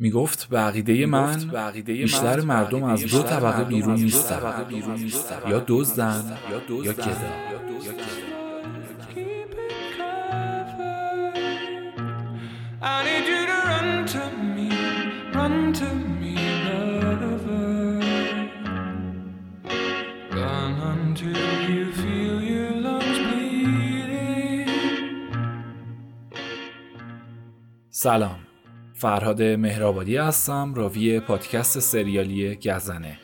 می‌گفت به عقیده من بیشتر مردم از دو طبقه بیرون نیستن. یا دزدن یا گدا. سلام. فرهاد مهرآبادی هستم راوی پادکست سریالی گزنه.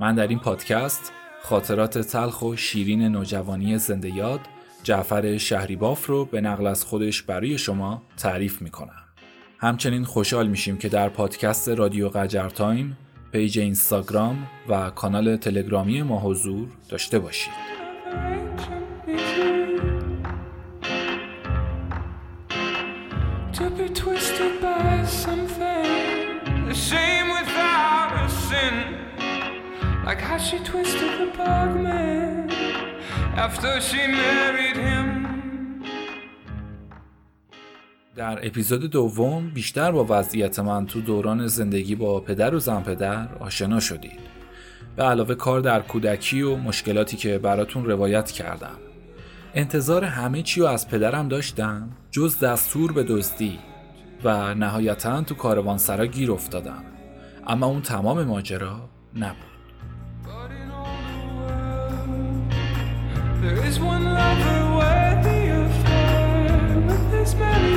من در این پادکست خاطرات تلخ و شیرین نوجوانی زنده یاد جعفر شهریباف رو به نقل از خودش برای شما تعریف می‌کنم. همچنین خوشحال میشیم که در پادکست رادیو قجر تایم page اینستاگرام و کانال تلگرامی ما حضور داشته باشید. Like how she twisted the bargain after she married him. در اپیزود دوم بیشتر با وضعیت من تو دوران زندگی با پدر و زن پدر آشنا شدید. به علاوه کار در کودکی و مشکلاتی که براتون روایت کردم. انتظار همه چی رو از پدرم داشتم جز دستور به دزدی و نهایتا تو کاروانسرا گیر افتادم. اما اون تمام ماجرا نبود. There is one lover worthy of her, but there's many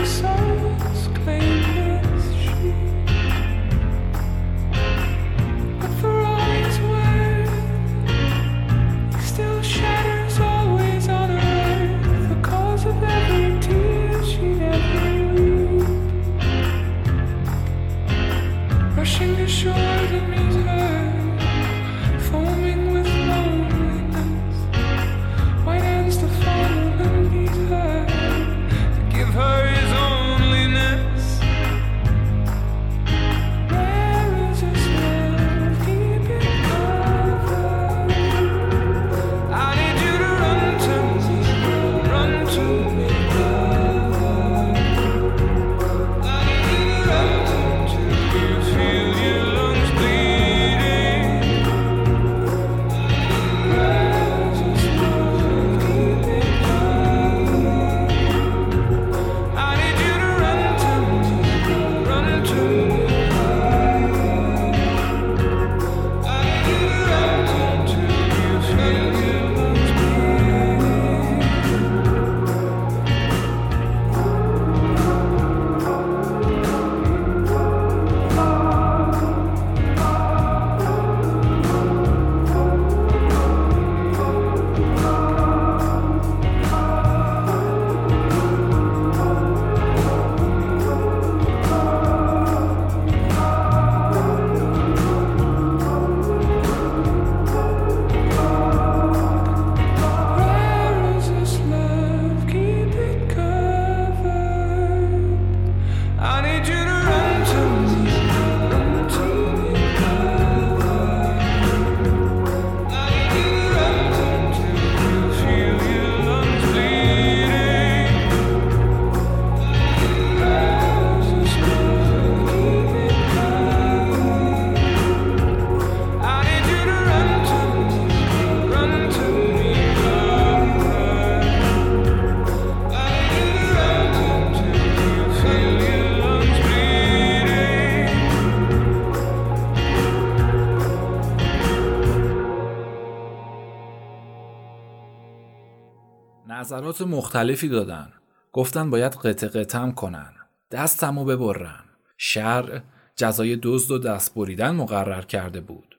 نظرات مختلفی دادن. گفتن باید قطع قطم کنن. دستمو ببرن. شرع جزای دزد و دست بریدن مقرر کرده بود.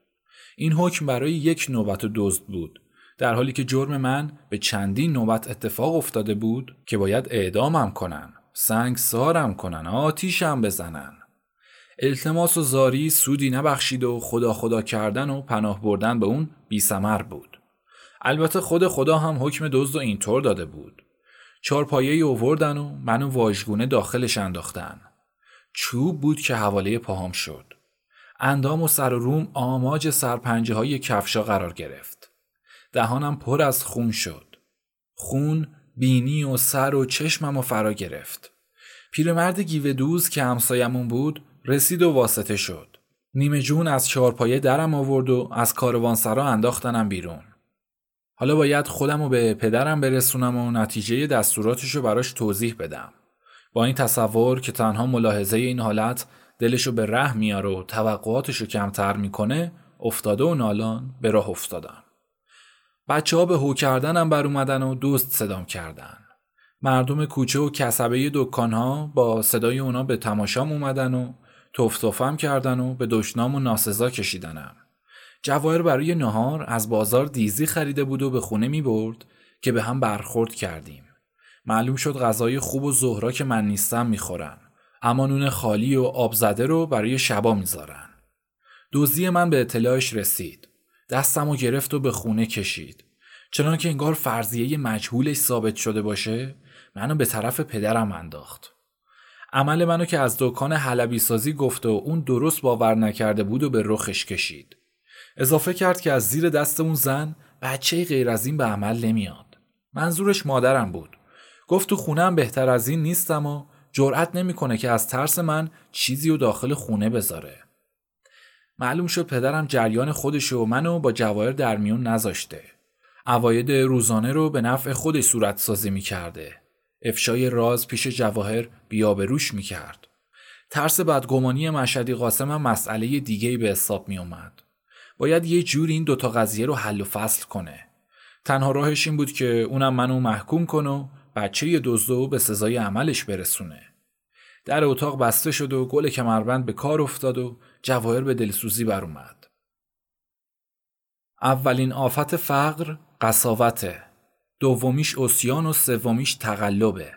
این حکم برای یک نوبت دزد بود. در حالی که جرم من به چندین نوبت اتفاق افتاده بود که باید اعدامم کنن سنگ سارم کنن آتیشم بزنن. التماس و زاری سودی نبخشید و خدا خدا کردن و پناه بردن به اون بی بود. البته خود خدا هم حکم دزد و اینطور داده بود. چارپایه اووردن و منو واژگونه داخلش انداختن. چوب بود که حواله پاهام شد. اندام و سر و روم آماج سرپنجه های کفشا قرار گرفت. دهانم پر از خون شد. خون بینی و سر و چشمم و فرا گرفت. پیرمرد گیوه دوز که همسایمون بود رسید و واسطه شد. نیمه جون از چهارپایه درم آورد و از کاروانسرا انداختنم بیرون. حالا باید خودم رو به پدرم برسونم و نتیجه دستوراتش رو براش توضیح بدم. با این تصور که تنها ملاحظه این حالت دلشو به ره میاره و توقعاتشو کمتر می‌کنه افتاده و نالان به راه افتادم. بچه ها به هو کردنم بر اومدن و دوست صدام کردن. مردم کوچه و کسبه دکان ها با صدای اونا به تماشام اومدن و توفتوفم کردن و به دشنام و ناسزا کشیدنم. جواهر برای نهار از بازار دیزی خریده بود و به خونه می برد که به هم برخورد کردیم. معلوم شد غذای خوب و زهرا که من نیستم می‌خورن. اما نون خالی و آب زده رو برای شبا می‌ذارن. دوزی من به اطلاعش رسید. دستم و گرفت و به خونه کشید. چنان که انگار فرضیه مجهولش ثابت شده باشه منو به طرف پدرم انداخت. عمل منو که از دکان حلبی سازی گفت و اون درست باور نکرده بود و به رخش کشید. اضافه کرد که از زیر دست اون زن بچه غیر از این به عمل نمیاد. منظورش مادرم بود. گفت تو خونم بهتر از این نیستم و جرأت نمی‌کنه که از ترس من چیزی و داخل خونه بذاره. معلوم شد پدرم جریان خودش و منو با جواهر در میون نذاشته. اواید روزانه رو به نفع خودش صورت سازی می‌کرده. افشای راز پیش جواهر بیابروش می‌کرد. ترس بدگمانی مشهدی قاسم هم مسئله دیگه به حساب می اومد. باید یه جور این دوتا قضیه رو حل و فصل کنه. تنها راهش این بود که اونم منو محکوم کنه و بچه دزدو به سزای عملش برسونه. در اتاق بسته شد و گل کمربند به کار افتاد و جواهر به دلسوزی بر اومد. اولین آفت فقر قصاوته. دومیش اسیان و سومیش تقلبه.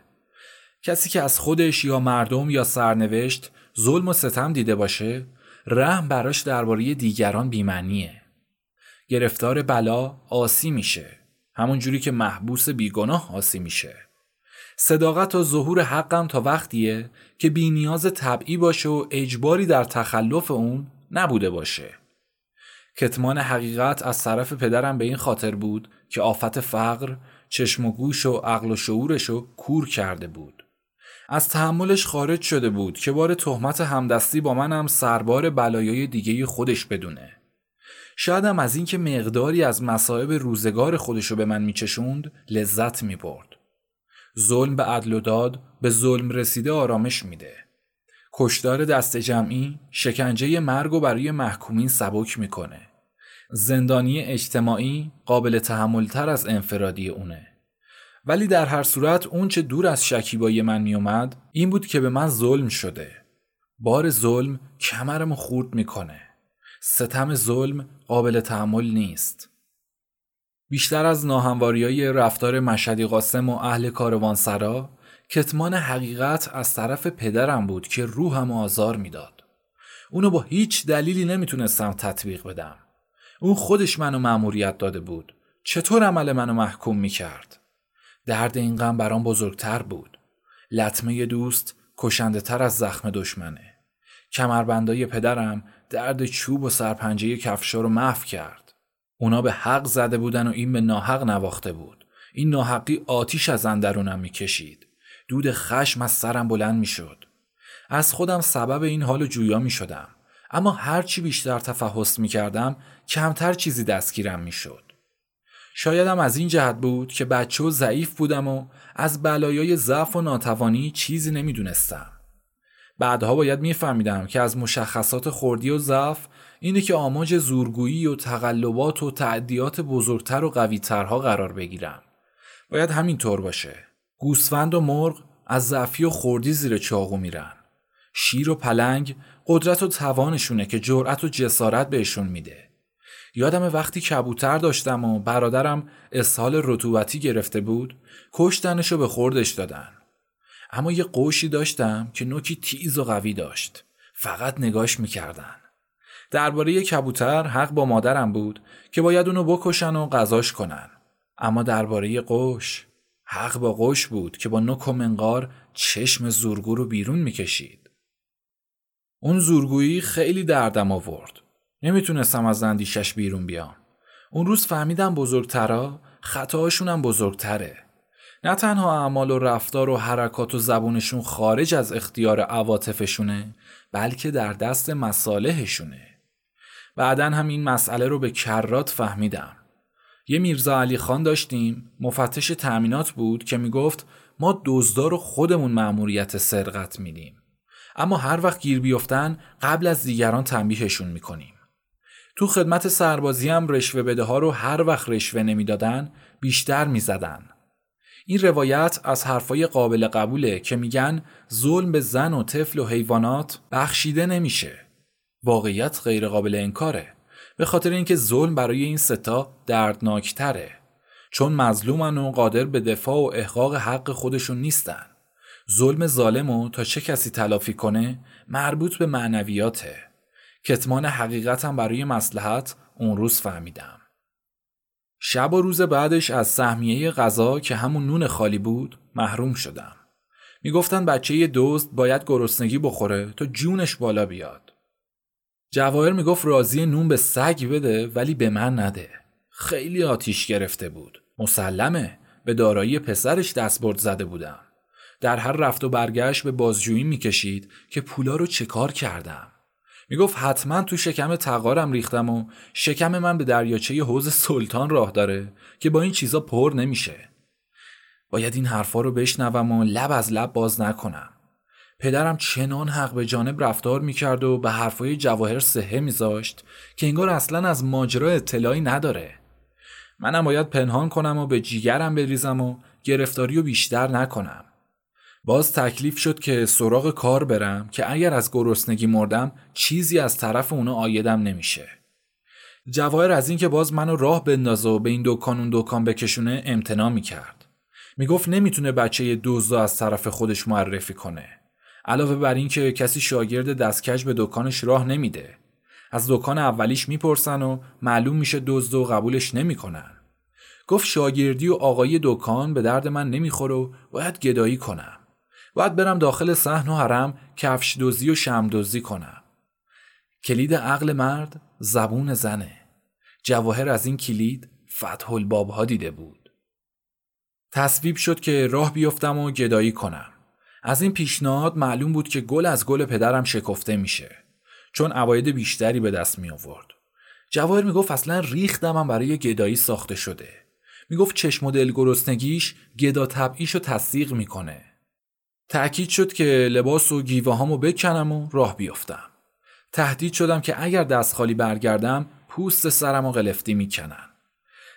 کسی که از خودش یا مردم یا سرنوشت ظلم و ستم دیده باشه رحم براش درباره دیگران بیمنیه. گرفتار بلا آسی میشه. همون جوری که محبوس بیگناه آسی میشه. صداقت و ظهور حقم تا وقتیه که بی نیاز طبعی باشه و اجباری در تخلف اون نبوده باشه. کتمان حقیقت از طرف پدرم به این خاطر بود که آفت فقر چشم و گوش و عقل و شعورش رو کور کرده بود. از تحملش خارج شده بود که بار تهمت همدستی با منم سربار بلایای دیگه خودش بدونه. شایدم از اینکه مقداری از مصائب روزگار خودشو به من میچشوند لذت می‌برد. ظلم به عدل و داد به ظلم رسیده آرامش میده. کشدار دست جمعی شکنجه مرگ و برای محکومین سبک می‌کنه. زندانی اجتماعی قابل تحملتر از انفرادی اونه. ولی در هر صورت اون چه دور از شکیبایی من میومد این بود که به من ظلم شده. بار ظلم کمرمو خورد می‌کنه. ستم ظلم قابل تحمل نیست. بیشتر از های رفتار مشهدی قاسم و اهل کاروانسرا کتمان حقیقت از طرف پدرم بود که روحم آزار می‌داد. اونو با هیچ دلیلی نمی‌تونستم تطبیق بدم. اون خودش منو مأموریت داده بود. چطور عمل منو محکوم می‌کرد؟ درد این غم برام بزرگتر بود. لطمه دوست کشنده تر از زخم دشمنه. کمربندای پدرم درد چوب و سرپنجه کفشا رو محو کرد. اونا به حق زده بودن و این به ناحق نواخته بود. این ناحقی آتیش از اندرونم می‌کشید. دود خشم از سرم بلند می‌شد. از خودم سبب این حال جویا می شدم. اما هرچی بیشتر تفحص می کردم کمتر چیزی دستگیرم می شد. شایدم از این جهت بود که بچه و ضعیف بودم و از بلایای ضعف و ناتوانی چیزی نمی‌دونستم. بعدها باید میفهمیدم که از مشخصات خوردی و ضعف اینه که آماج زورگویی و تقلبات و تعدیات بزرگتر و قویترها قرار بگیرم. باید همین طور باشه. گوسفند و مرغ از ضعفی و خوردی زیر چاقو میرن. شیر و پلنگ قدرت و توانشونه که جرأت و جسارت بهشون میده. یادم وقتی کبوتر داشتم و برادرم اسهال رطوبتی گرفته بود کشتنشو به خوردش دادن. اما یه قوشی داشتم که نوکی تیز و قوی داشت. فقط نگاش می‌کردن. درباره کبوتر حق با مادرم بود که باید اونو بکشن و غذاش کنن. اما درباره قوش حق با قوش بود که با نوک و منقار چشم زورگو رو بیرون می‌کشید. اون زورگویی خیلی دردم آورد. نمی‌تونستم از اندیشش بیرون بیام. اون روز فهمیدم بزرگترا خطاهاشونم بزرگتره. نه تنها اعمال و رفتار و حرکات و زبونشون خارج از اختیار عواطفشونه بلکه در دست مصالحشونه بعدا هم این مسئله رو به کرات فهمیدم یه میرزا علی خان داشتیم مفتش تأمینات بود که می‌گفت ما دزدار رو خودمون مأموریت سرقت میدیم اما هر وقت گیر بیفتن قبل از دیگران تنبیهشون می‌کنیم تو خدمت سربازی هم رشوه بده ها رو هر وقت رشوه نمی‌دادن بیشتر می‌زدن. این روایت از حرفای قابل قبوله که میگن ظلم به زن و طفل و حیوانات بخشیده نمیشه. واقعیت غیر قابل انکاره. به خاطر اینکه ظلم برای این ستا دردناکتره. چون مظلومن و قادر به دفاع و احقاق حق خودشون نیستن. ظلم ظالمو تا چه کسی تلافی کنه مربوط به معنویاته. کتمان حقیقتم برای مسلحت اون روز فهمیدم. شب و روز بعدش از سهمیه غذا که همون نون خالی بود محروم شدم. می‌گفتن بچه دزد باید گرسنگی بخوره تا جونش بالا بیاد. جواهر می‌گفت راضی نون به سگ بده ولی به من نده. خیلی آتیش گرفته بود. مسلمه. به دارایی پسرش دستبرد زده بودم. در هر رفت و برگشت به بازجویی می‌کشید که پولا رو چه کار کردم. می‌گفت حتما تو شکم تقارم ریختم و شکم من به دریاچه حوز سلطان راه داره که با این چیزا پر نمیشه. باید این حرفا رو بشنوم و لب از لب باز نکنم. پدرم چنان حق به جانب رفتار می‌کرد و به حرفای جواهر سهه میذاشت که انگار اصلا از ماجرا اطلاعی نداره. منم باید پنهان کنم و به جیگرم بریزم و گرفتاری و بیشتر نکنم. باز تکلیف شد که سراغ کار برم که اگر از گرسنگی مردم چیزی از طرف اونا آیدم نمیشه. جواهر از اینکه باز منو راه بندازه و به این دکان اون دکان بکشونه امتناع می‌کرد. می‌گفت نمی‌تونه بچه دزدو از طرف خودش معرفی کنه. علاوه بر اینکه کسی شاگرد دستکش به دکانش راه نمیده. از دکان اولیش می‌پرسن و معلوم میشه دزد و قبولش نمی‌کنن. گفت شاگردی و آقایی دکان به درد من نمی‌خوره و باید گدایی کنم. باید برم داخل صحن و حرم کفش دوزی و شم دوزی کنم. کلید عقل مرد زبون زنه. جواهر از این کلید فتح الباب ها دیده بود. تصویب شد که راه بیفتم و گدایی کنم. از این پیشنهاد معلوم بود که گل از گل پدرم شکفته میشه. چون عواید بیشتری به دست می آورد. جواهر می‌گفت اصلا ریختم برای گدایی ساخته شده. می‌گفت چشم و دل گرسنگیش گدا طبعیشو تصدیق می‌کنه. تأکید شد که لباس و گیوه هامو بکنم و راه بیفتم. تهدید شدم که اگر دست خالی برگردم پوست سرم و قلفتی می‌کنن.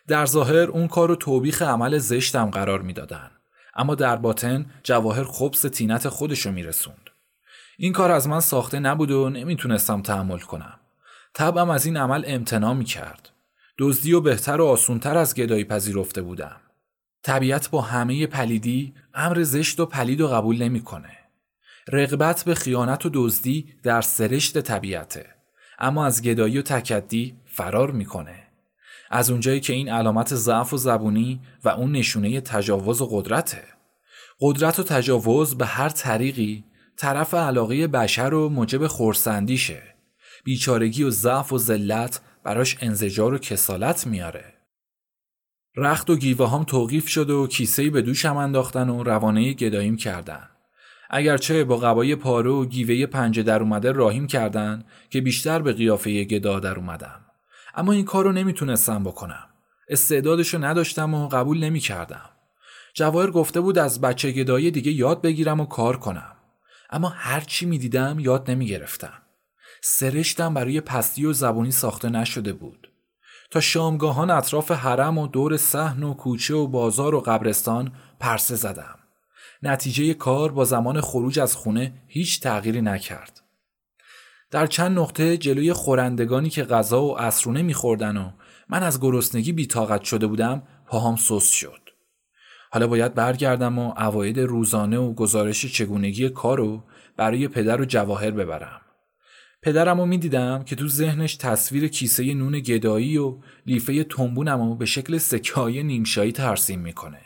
در ظاهر اون کار رو توبیخ عمل زشتم قرار می‌دادن. اما در باطن جواهر خبس تینت خودشو میرسوند. این کار از من ساخته نبود و نمی‌تونستم تحمل کنم. طبعم از این عمل امتناع می‌کرد. دزدی و بهتر و آسونتر از گدایی پذیرفته بودم. طبیعت با همه پلیدی امر زشت و پلید و قبول نمی‌کنه. رغبت به خیانت و دزدی در سرشت طبیعته اما از گدایی و تکدی فرار می‌کنه. از اونجایی که این علامت ضعف و زبونی و اون نشونه تجاوز و قدرته. قدرت و تجاوز به هر طریقی طرف علاقه بشر و موجب خورسندیشه. بیچارگی و ضعف و ذلت براش انزجار و کسالت میاره. رخت و گیوه هم توقیف شد و کیسهی به دوشم انداختن و روانه گداییم کردن. اگرچه با قبای پاره و گیوه پنجه در اومده راهیم کردن که بیشتر به قیافه گدا در اومدم. اما این کار رو نمی‌تونستم بکنم. استعدادشو نداشتم و قبول نمی‌کردم. جواهر گفته بود از بچه گدایی دیگه یاد بگیرم و کار کنم. اما هرچی می‌دیدم یاد نمی‌گرفتم. سرشتم برای پستی و زبونی ساخته نشده بود. تا شامگاهان اطراف حرم و دور صحن و کوچه و بازار و قبرستان پرسه زدم. نتیجه کار با زمان خروج از خونه هیچ تغییری نکرد. در چند نقطه جلوی خورندگانی که غذا و اسرونه میخوردن و من از گرسنگی بیتاقت شده بودم پاهام سست شد. حالا باید برگردم و عواید روزانه و گزارش چگونگی کارو برای پدر و جواهر ببرم. پدرم رو می‌دیدم که تو ذهنش تصویر کیسه نون گدایی و لیفه تنبونم رو به شکل سکای نیمشایی ترسیم می‌کنه.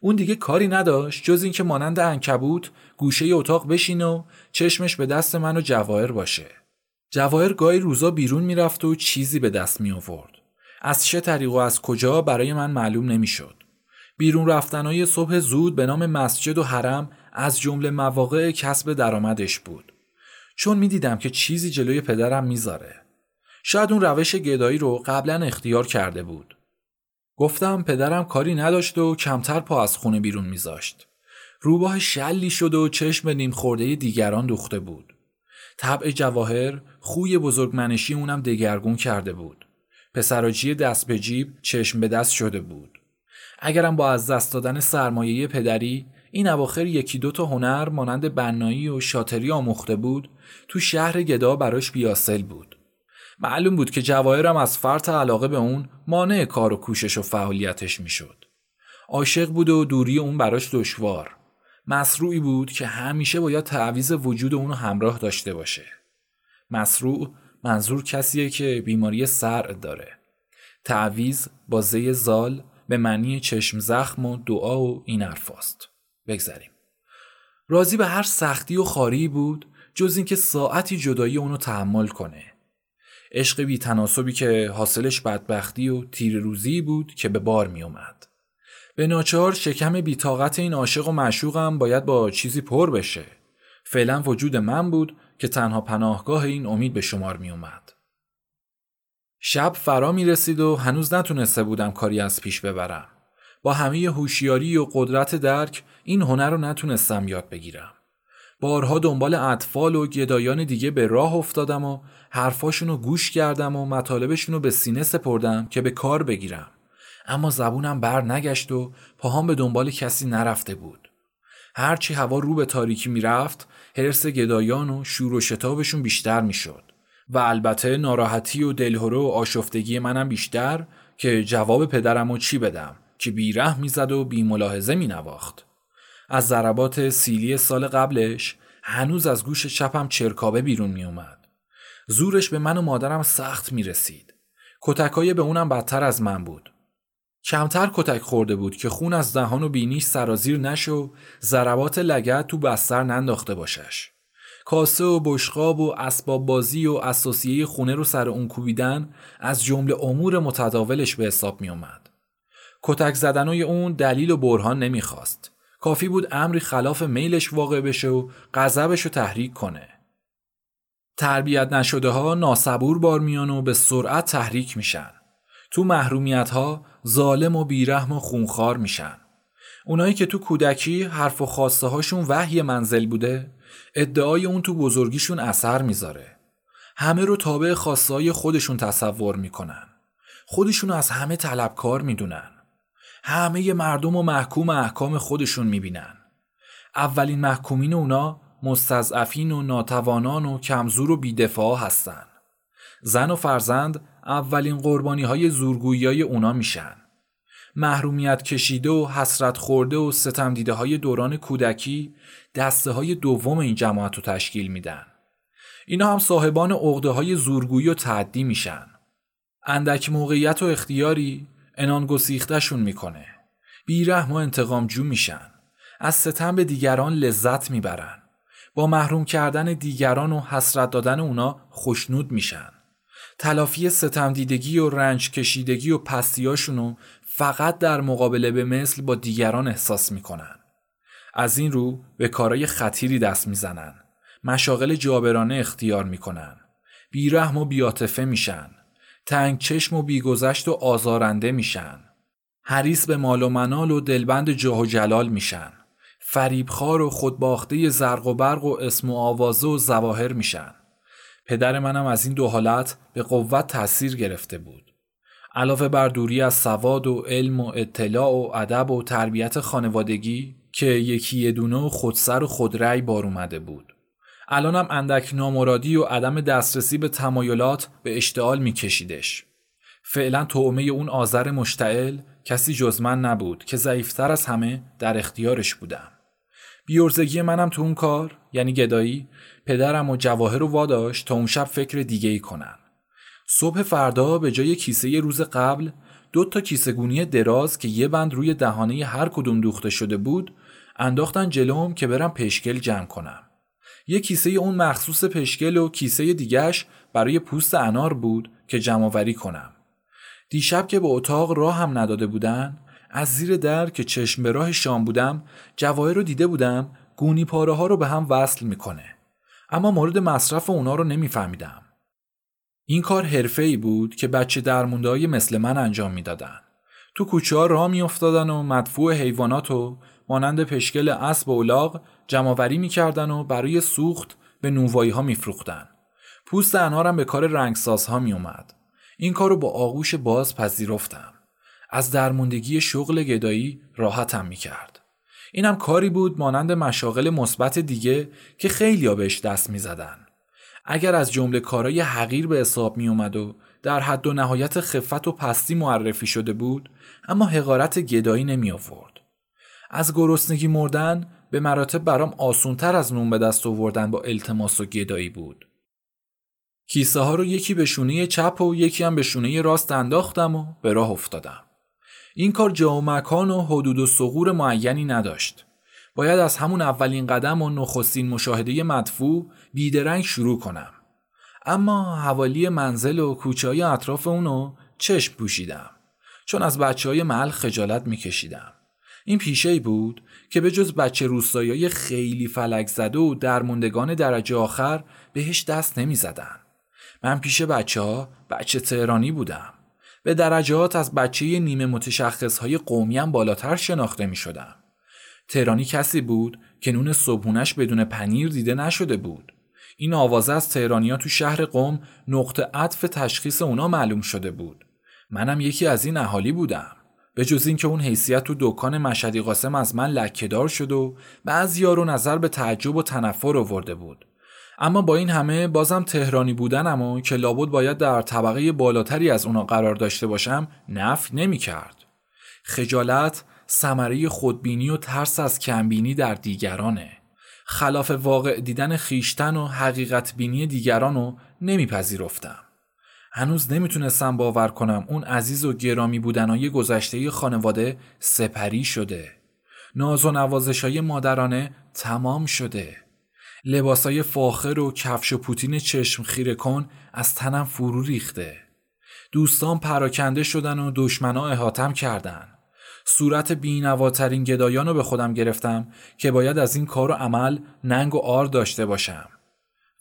اون دیگه کاری نداشت جز اینکه مانند انکبوت گوشه اتاق بشین و چشمش به دست من و جواهر باشه. جواهر گاهی روزا بیرون می‌رفت و چیزی به دست می آورد. از چه طریق و از کجا برای من معلوم نمی‌شد. بیرون رفتنهای صبح زود به نام مسجد و حرم از جمله مواقع کسب درآمدش بود. چون می‌دیدم که چیزی جلوی پدرم می‌ذاره. شاید اون روش گدایی رو قبلا اختیار کرده بود. گفتم پدرم کاری نداشت و کمتر پا از خونه بیرون میذاشت. روباه شلی شده و چشم نیم خورده دیگران دوخته بود. طبع جواهر خوی بزرگمنشی اونم دگرگون کرده بود. پسراجی دست به جیب چشم به دست شده بود. اگرم با از دست دادن سرمایه پدری این اواخر یکی دو تا هنر مانند بنایی و شاتری آموخته بود تو شهر گدا براش بیاسل بود. معلوم بود که جواهرم از فرط علاقه به اون مانع کار و کوشش و فعالیتش می‌شد. عاشق بود و دوری اون براش دشوار. مسروعی بود که همیشه باید تعویز وجود اونو همراه داشته باشه. مسروع منظور کسیه که بیماری سر داره. تعویز با زال به معنی چشم زخم و دعا و این حرفاست. بگذریم. راضی به هر سختی و خاری بود جز اینکه ساعتی جدایی اونو تحمل کنه. عشق بی تناسبی که حاصلش بدبختی و تیر روزی بود که به بار می اومد. به ناچار شکم بیتاقت این عاشق و معشوقم باید با چیزی پر بشه. فعلا وجود من بود که تنها پناهگاه این امید به شمار می اومد. شب فرا می رسید و هنوز نتونسته بودم کاری از پیش ببرم. با همه هوشیاری و قدرت درک این هنر رو نتونستم یاد بگیرم. بارها دنبال اطفال و گدایان دیگه به راه افتادم و حرفاشون رو گوش کردم و مطالبشون رو به سینه سپردم که به کار بگیرم. اما زبونم بر نگشت و پاهام به دنبال کسی نرفته بود. هرچی هوا رو به تاریکی می‌رفت حرس گدایان و شور و شتابشون بیشتر می‌شد و البته ناراحتی و دلهوره و آشفتگی منم بیشتر که جواب پدرم و چی بدم که بیره می‌زد و بی ملاحظه می نواخت. از ضربات سیلی سال قبلش هنوز از گوش چپم چرکابه بیرون می اومد. زورش به من و مادرم سخت می رسید. کتکای به اونم بدتر از من بود. کمتر کتک خورده بود که خون از دهان و بینیش سرازیر نشه و ضربات لگت تو بستر ننداخته باشش. کاسه و بشقاب و اسباب بازی و اساسیه خونه رو سر اون کوبیدن از جمله امور متداولش به حساب می اومد. کتک زدنای اون دلیل و برهان نمی‌خواست. کافی بود امری خلاف میلش واقع بشه و غضبش رو تحریک کنه. تربیت نشده ها ناسبور بار میان و به سرعت تحریک میشن. تو محرومیت ها ظالم و بیرحم و خونخوار میشن. اونایی که تو کودکی حرف و خواسته هاشون وحی منزل بوده ادعای اون تو بزرگیشون اثر می‌ذاره. همه رو تابع خواستای خودشون تصور می‌کنن. خودشون از همه طلبکار می‌دونن. همه مردم و محکوم احکام خودشون می‌بینن. اولین محکومین اونا مستضعفین و ناتوانان و کمزور و بیدفاع هستن. زن و فرزند اولین قربانی های زورگویی های اونا میشن. محرومیت کشیده و حسرت خورده و ستم دیده های دوران کودکی دسته های دوم این جماعت رو تشکیل میدن. اینا هم صاحبان عقده های زورگویی و تعدی میشن. اندک موقعیت و اختیاری انان گسیختشون می‌کنه. بیرحم و انتقام جو میشن. از ستم به دیگران لذت می‌برن. با محروم کردن دیگران و حسرت دادن اونا خوشنود میشن. تلافی ستم دیدگی و رنج کشیدگی و پستیاشونو فقط در مقابله به مثل با دیگران احساس می‌کنن. از این رو به کارای خطیری دست می‌زنن. مشاغل جابرانه اختیار می‌کنن. بیرحم و بیاتفه میشن. تنگ چشم و بیگذشت و آزارنده میشن. حریص به مال و منال و دلبند جاه و جلال میشن. فریبخار و خودباخته زرق و برق و اسم و آوازه و زواهر میشن. پدر منم از این دو حالت به قوت تاثیر گرفته بود. علاوه بر دوری از سواد و علم و اطلاع و ادب و تربیت خانوادگی که یکی دونه و خودسر و خودرأی بار اومده بود. الانم اندک نامرادی و عدم دسترسی به تمایلات به اشتعال میکشیدش. فعلا تومه اون آذر مشتعل کسی جز من نبود که ضعیفتر از همه در اختیارش بودم. بیورزگی منم تو اون کار یعنی گدایی پدرم و جواهر رو واداشت تا اون شب فکر دیگه ای کنن. صبح فردا به جای کیسه روز قبل دو تا کیسه گونی دراز که یه بند روی دهانه هر کدوم دوخته شده بود انداختن جلوم که برم پشکل جمع کنم. یه کیسه اون مخصوص پشکل و کیسه دیگهش برای پوست انار بود که جمع کنم. دیشب که به اتاق راه هم نداده بودن از زیر در که چشم به راه شام بودم جواهر رو دیده بودم گونی پاره ها رو به هم وصل می‌کنه. اما مورد مصرف اونا رو نمیفهمیدم. این کار حرفه ای بود که بچه درمونده های مثل من انجام می‌دادن. تو کوچه ها راه میافتادن و مدفوع حیوانات و مانند پشکل اسب و اولاغ جمعوری می‌کردن و برای سوخت به نووایی ها میفروختن. پوست انارم به کار رنگسازها میومد این کار رو با آغوش باز پذیرفتم. از درموندگی شغل گدایی راحتم می‌کرد. اینم کاری بود مانند مشاغل مثبت دیگه که خیلی بهش دست می‌زدن. اگر از جمله کارای حقیر به حساب می اومد و در حد و نهایت خفت و پستی معرفی شده بود اما حقارت گدایی نمی آورد. از گرسنگی مردن به مراتب برام آسونتر از نون به دست آوردن با التماس و گدایی بود. کیسه ها رو یکی به شونه چپ و یکی هم به شونه راست انداختم و به راه افتادم. این کار جا و مکان و حدود و سغور معینی نداشت. باید از همون اولین قدم و نخستین مشاهده مدفوع بیدرنگ شروع کنم. اما حوالی منزل و کوچه های اطراف اونو چشم پوشیدم. چون از بچه های محل خجالت میکشیدم. این پیشه ای بود که به جز بچه روستایی خیلی فلک زده و درموندگان درجه آخر بهش دست نمی زدن. من پیش بچه ها بچه تهرانی بودم. به درجات از بچه نیمه متشخص های قومی هم بالاتر شناخته می شدم. تهرانی کسی بود که نون صبحونش بدون پنیر دیده نشده بود. این آوازه از تهرانیا تو شهر قوم نقطه عطف تشخیص اونا معلوم شده بود. منم یکی از این اهالی بودم. به جز اینکه اون حیثیت تو دکان مشهدی قاسم از من لکهدار شد و بعضی رو نظر به تعجب و تنفر آورده بود. اما با این همه بازم تهرانی بودنم و که لابد باید در طبقه بالاتری از اونا قرار داشته باشم نف نمی کرد. خجالت ثمره خودبینی و ترس از کمبینی در دیگرانه. خلاف واقع دیدن خیشتن و حقیقت بینی دیگران رو نمیپذیرفتم. هنوز نمی‌تونستم باور کنم اون عزیز و گرامی بودنهای گذشته خانواده سپری شده. ناز و نوازش های مادرانه تمام شده. لباسای فاخر و کفش و پوتین چشم خیره کن از تنم فرو ریخته. دوستان پراکنده شدن و دشمنا احاتم کردن. صورت بینواترین گدایان رو به خودم گرفتم که باید از این کار و عمل ننگ و آر داشته باشم.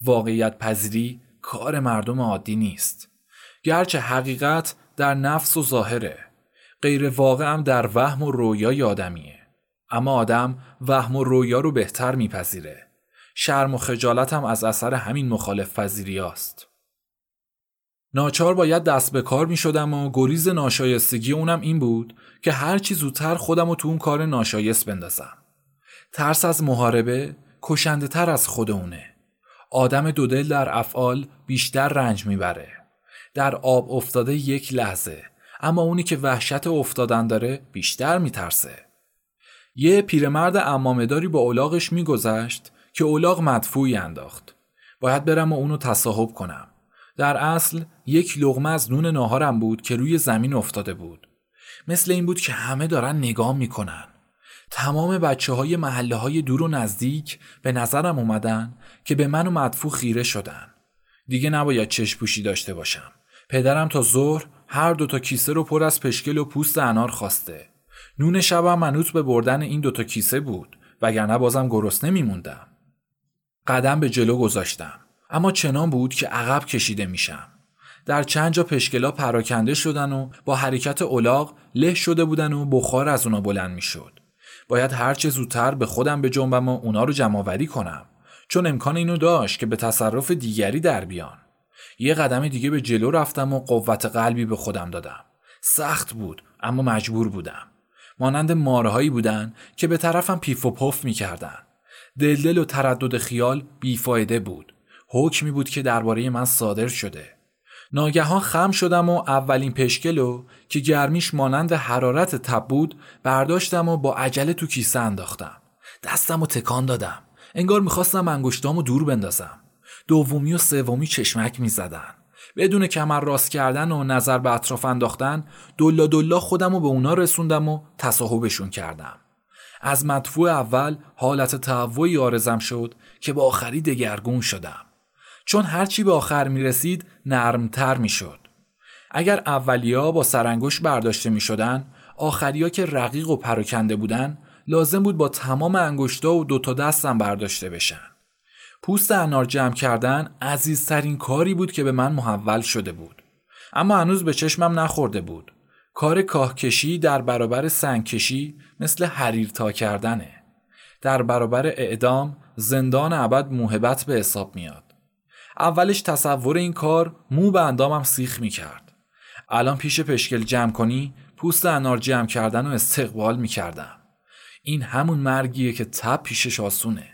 واقعیت پذیری کار مردم عادی نیست. گرچه حقیقت در نفس و ظاهره. غیر واقع هم در وهم و رویا آدمیه. اما آدم وهم و رویا رو بهتر میپذیره. شرم و خجالت هم از اثر همین مخالف پذیری است. ناچار باید دست به کار می شدم و گریز ناشایستگی اونم این بود که هر چی زودتر خودم رو تو اون کار ناشایست بندازم. ترس از محاربه کشنده تر از خود اونه. آدم دودل در افعال بیشتر رنج می‌بره. در آب افتاده یک لحظه اما اونی که وحشت افتادن داره بیشتر میترسه. یه پیرمرد امامداری با اولاغش میگذشت که اولاغ مدفوعی انداخت. باید برم و اونو تصاحب کنم. در اصل یک لغمه از نون ناهارم بود که روی زمین افتاده بود. مثل این بود که همه دارن نگاه می‌کنن. تمام بچه های محله های دور و نزدیک به نظرم اومدن که به من و مدفوع خیره شدن. دیگه نباید چشم پوشی داشته باشم. پدرم تا ظهر هر دوتا کیسه رو پر از پشکل و پوست انار خواسته. نون شبم منوط به بردن این دوتا کیسه بود وگرنه بازم گرسنه میموندم. قدم به جلو گذاشتم. اما چنان بود که عقب کشیده میشم. در چند جا پشکلا پراکنده شدن و با حرکت اولاغ له شده بودن و بخار از اونا بلند می‌شد. باید هرچه زودتر به خودم به جنبم و اونا رو جمع کنم چون امکان اینو داشت که به تصرف دیگری در بیان. یه قدم دیگه به جلو رفتم و قوت قلبی به خودم دادم. سخت بود اما مجبور بودم. مانند مارهایی بودن که به طرفم پیف و پف می‌کردن. دلدل و تردد خیال بیفایده بود. حکمی بود که درباره من صادر شده. ناگهان خم شدم و اولین پشکلو که گرمیش مانند حرارت تب بود برداشتم و با عجله تو کیسه انداختم. دستم و تکان دادم. انگار می‌خواستم انگشتامو دور بندازم. دومی و سومی چشمک می‌زدن. بدون کمر راست کردن و نظر به اطراف انداختن دلا دلا خودم رو به اونا رسوندم و تصاحبشون کردم. از مدفوع اول حالت تهوعی آرزم شد که با آخری دگرگون شدم. چون هرچی به آخر می رسید نرمتر می شد. اگر اولیا با سرانگوش برداشته می شدن آخریا که رقیق و پراکنده بودن لازم بود با تمام انگشتا و دوتا دستم برداشته بشن. پوست انار جمع کردن عزیزترین کاری بود که به من محول شده بود. اما هنوز به چشمم نخورده بود. کار کاهکشی در برابر سنگکشی مثل حریر تا کردنه. در برابر اعدام زندان ابد موهبت به حساب میاد. اولش تصور این کار مو به اندامم سیخ می کرد. الان پیش پشکل جمع کنی پوست انار جمع کردن و استقبال می کردم. این همون مرگیه که تب پیشش آسونه.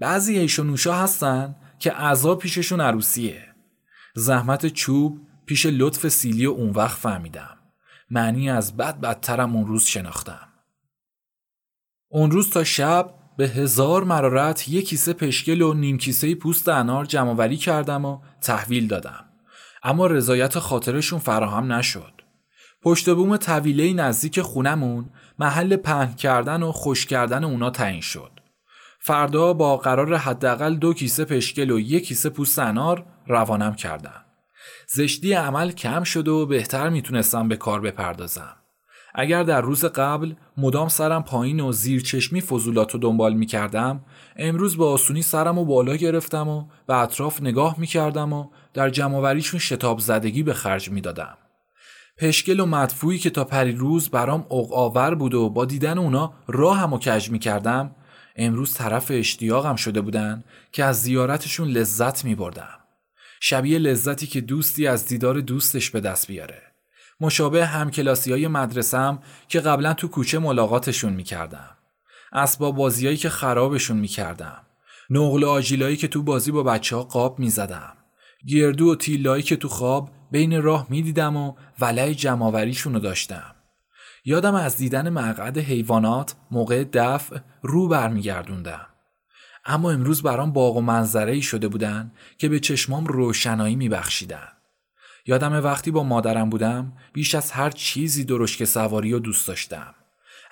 بعضی ایش و نوشا هستن که عذاب پیششون عروسیه. زحمت چوب پیش لطف سیلی و اون وقت فهمیدم. معنی از بد بدترم اون روز شناختم. اون روز تا شب به هزار مرارت یک کیسه پشکل و نیم کیسه پوست انار جمعوری کردم و تحویل دادم. اما رضایت خاطرشون فراهم نشد. پشت بوم طویله نزدیک خونمون محل پهن کردن و خوش کردن اونا تعیین شد. فردا با قرار حداقل دو کیسه پشکل و یک کیسه پوست انار روانم کردن. زشتی عمل کم شد و بهتر می‌تونستم به کار بپردازم. اگر در روز قبل مدام سرم پایین و زیر چشمی فضولات رو دنبال می کردم امروز با آسونی سرم و بالا گرفتم و به اطراف نگاه می کردم و در جمعوریشون شتاب زدگی به خرج می دادم. پشکل و مدفوعی که تا پریروز برام آور بود و با دیدن اونا راه هم و کج می کردم امروز طرف اشتیاقم شده بودن که از زیارتشون لذت می بردم. شبیه لذتی که دوستی از دیدار دوستش به دست بیاره. مشابه همکلاسی های مدرسم که قبلا تو کوچه ملاقاتشون می‌کردم. اسباب بازیایی که خرابشون می‌کردم. نقل آجیلایی که تو بازی با بچه ها قاب می‌زدم. گردو و تیلایی که تو خواب بین راه می‌دیدم و ولای جمعوریشون رو داشتم. یادم از دیدن مقعد حیوانات موقع دفع رو برمیگردوندم. اما امروز برام باغ و منظره ای شده بودن که به چشمام روشنایی میبخشیدن. یادم وقتی با مادرم بودم بیش از هر چیزی درشک سواری و دوست داشتم.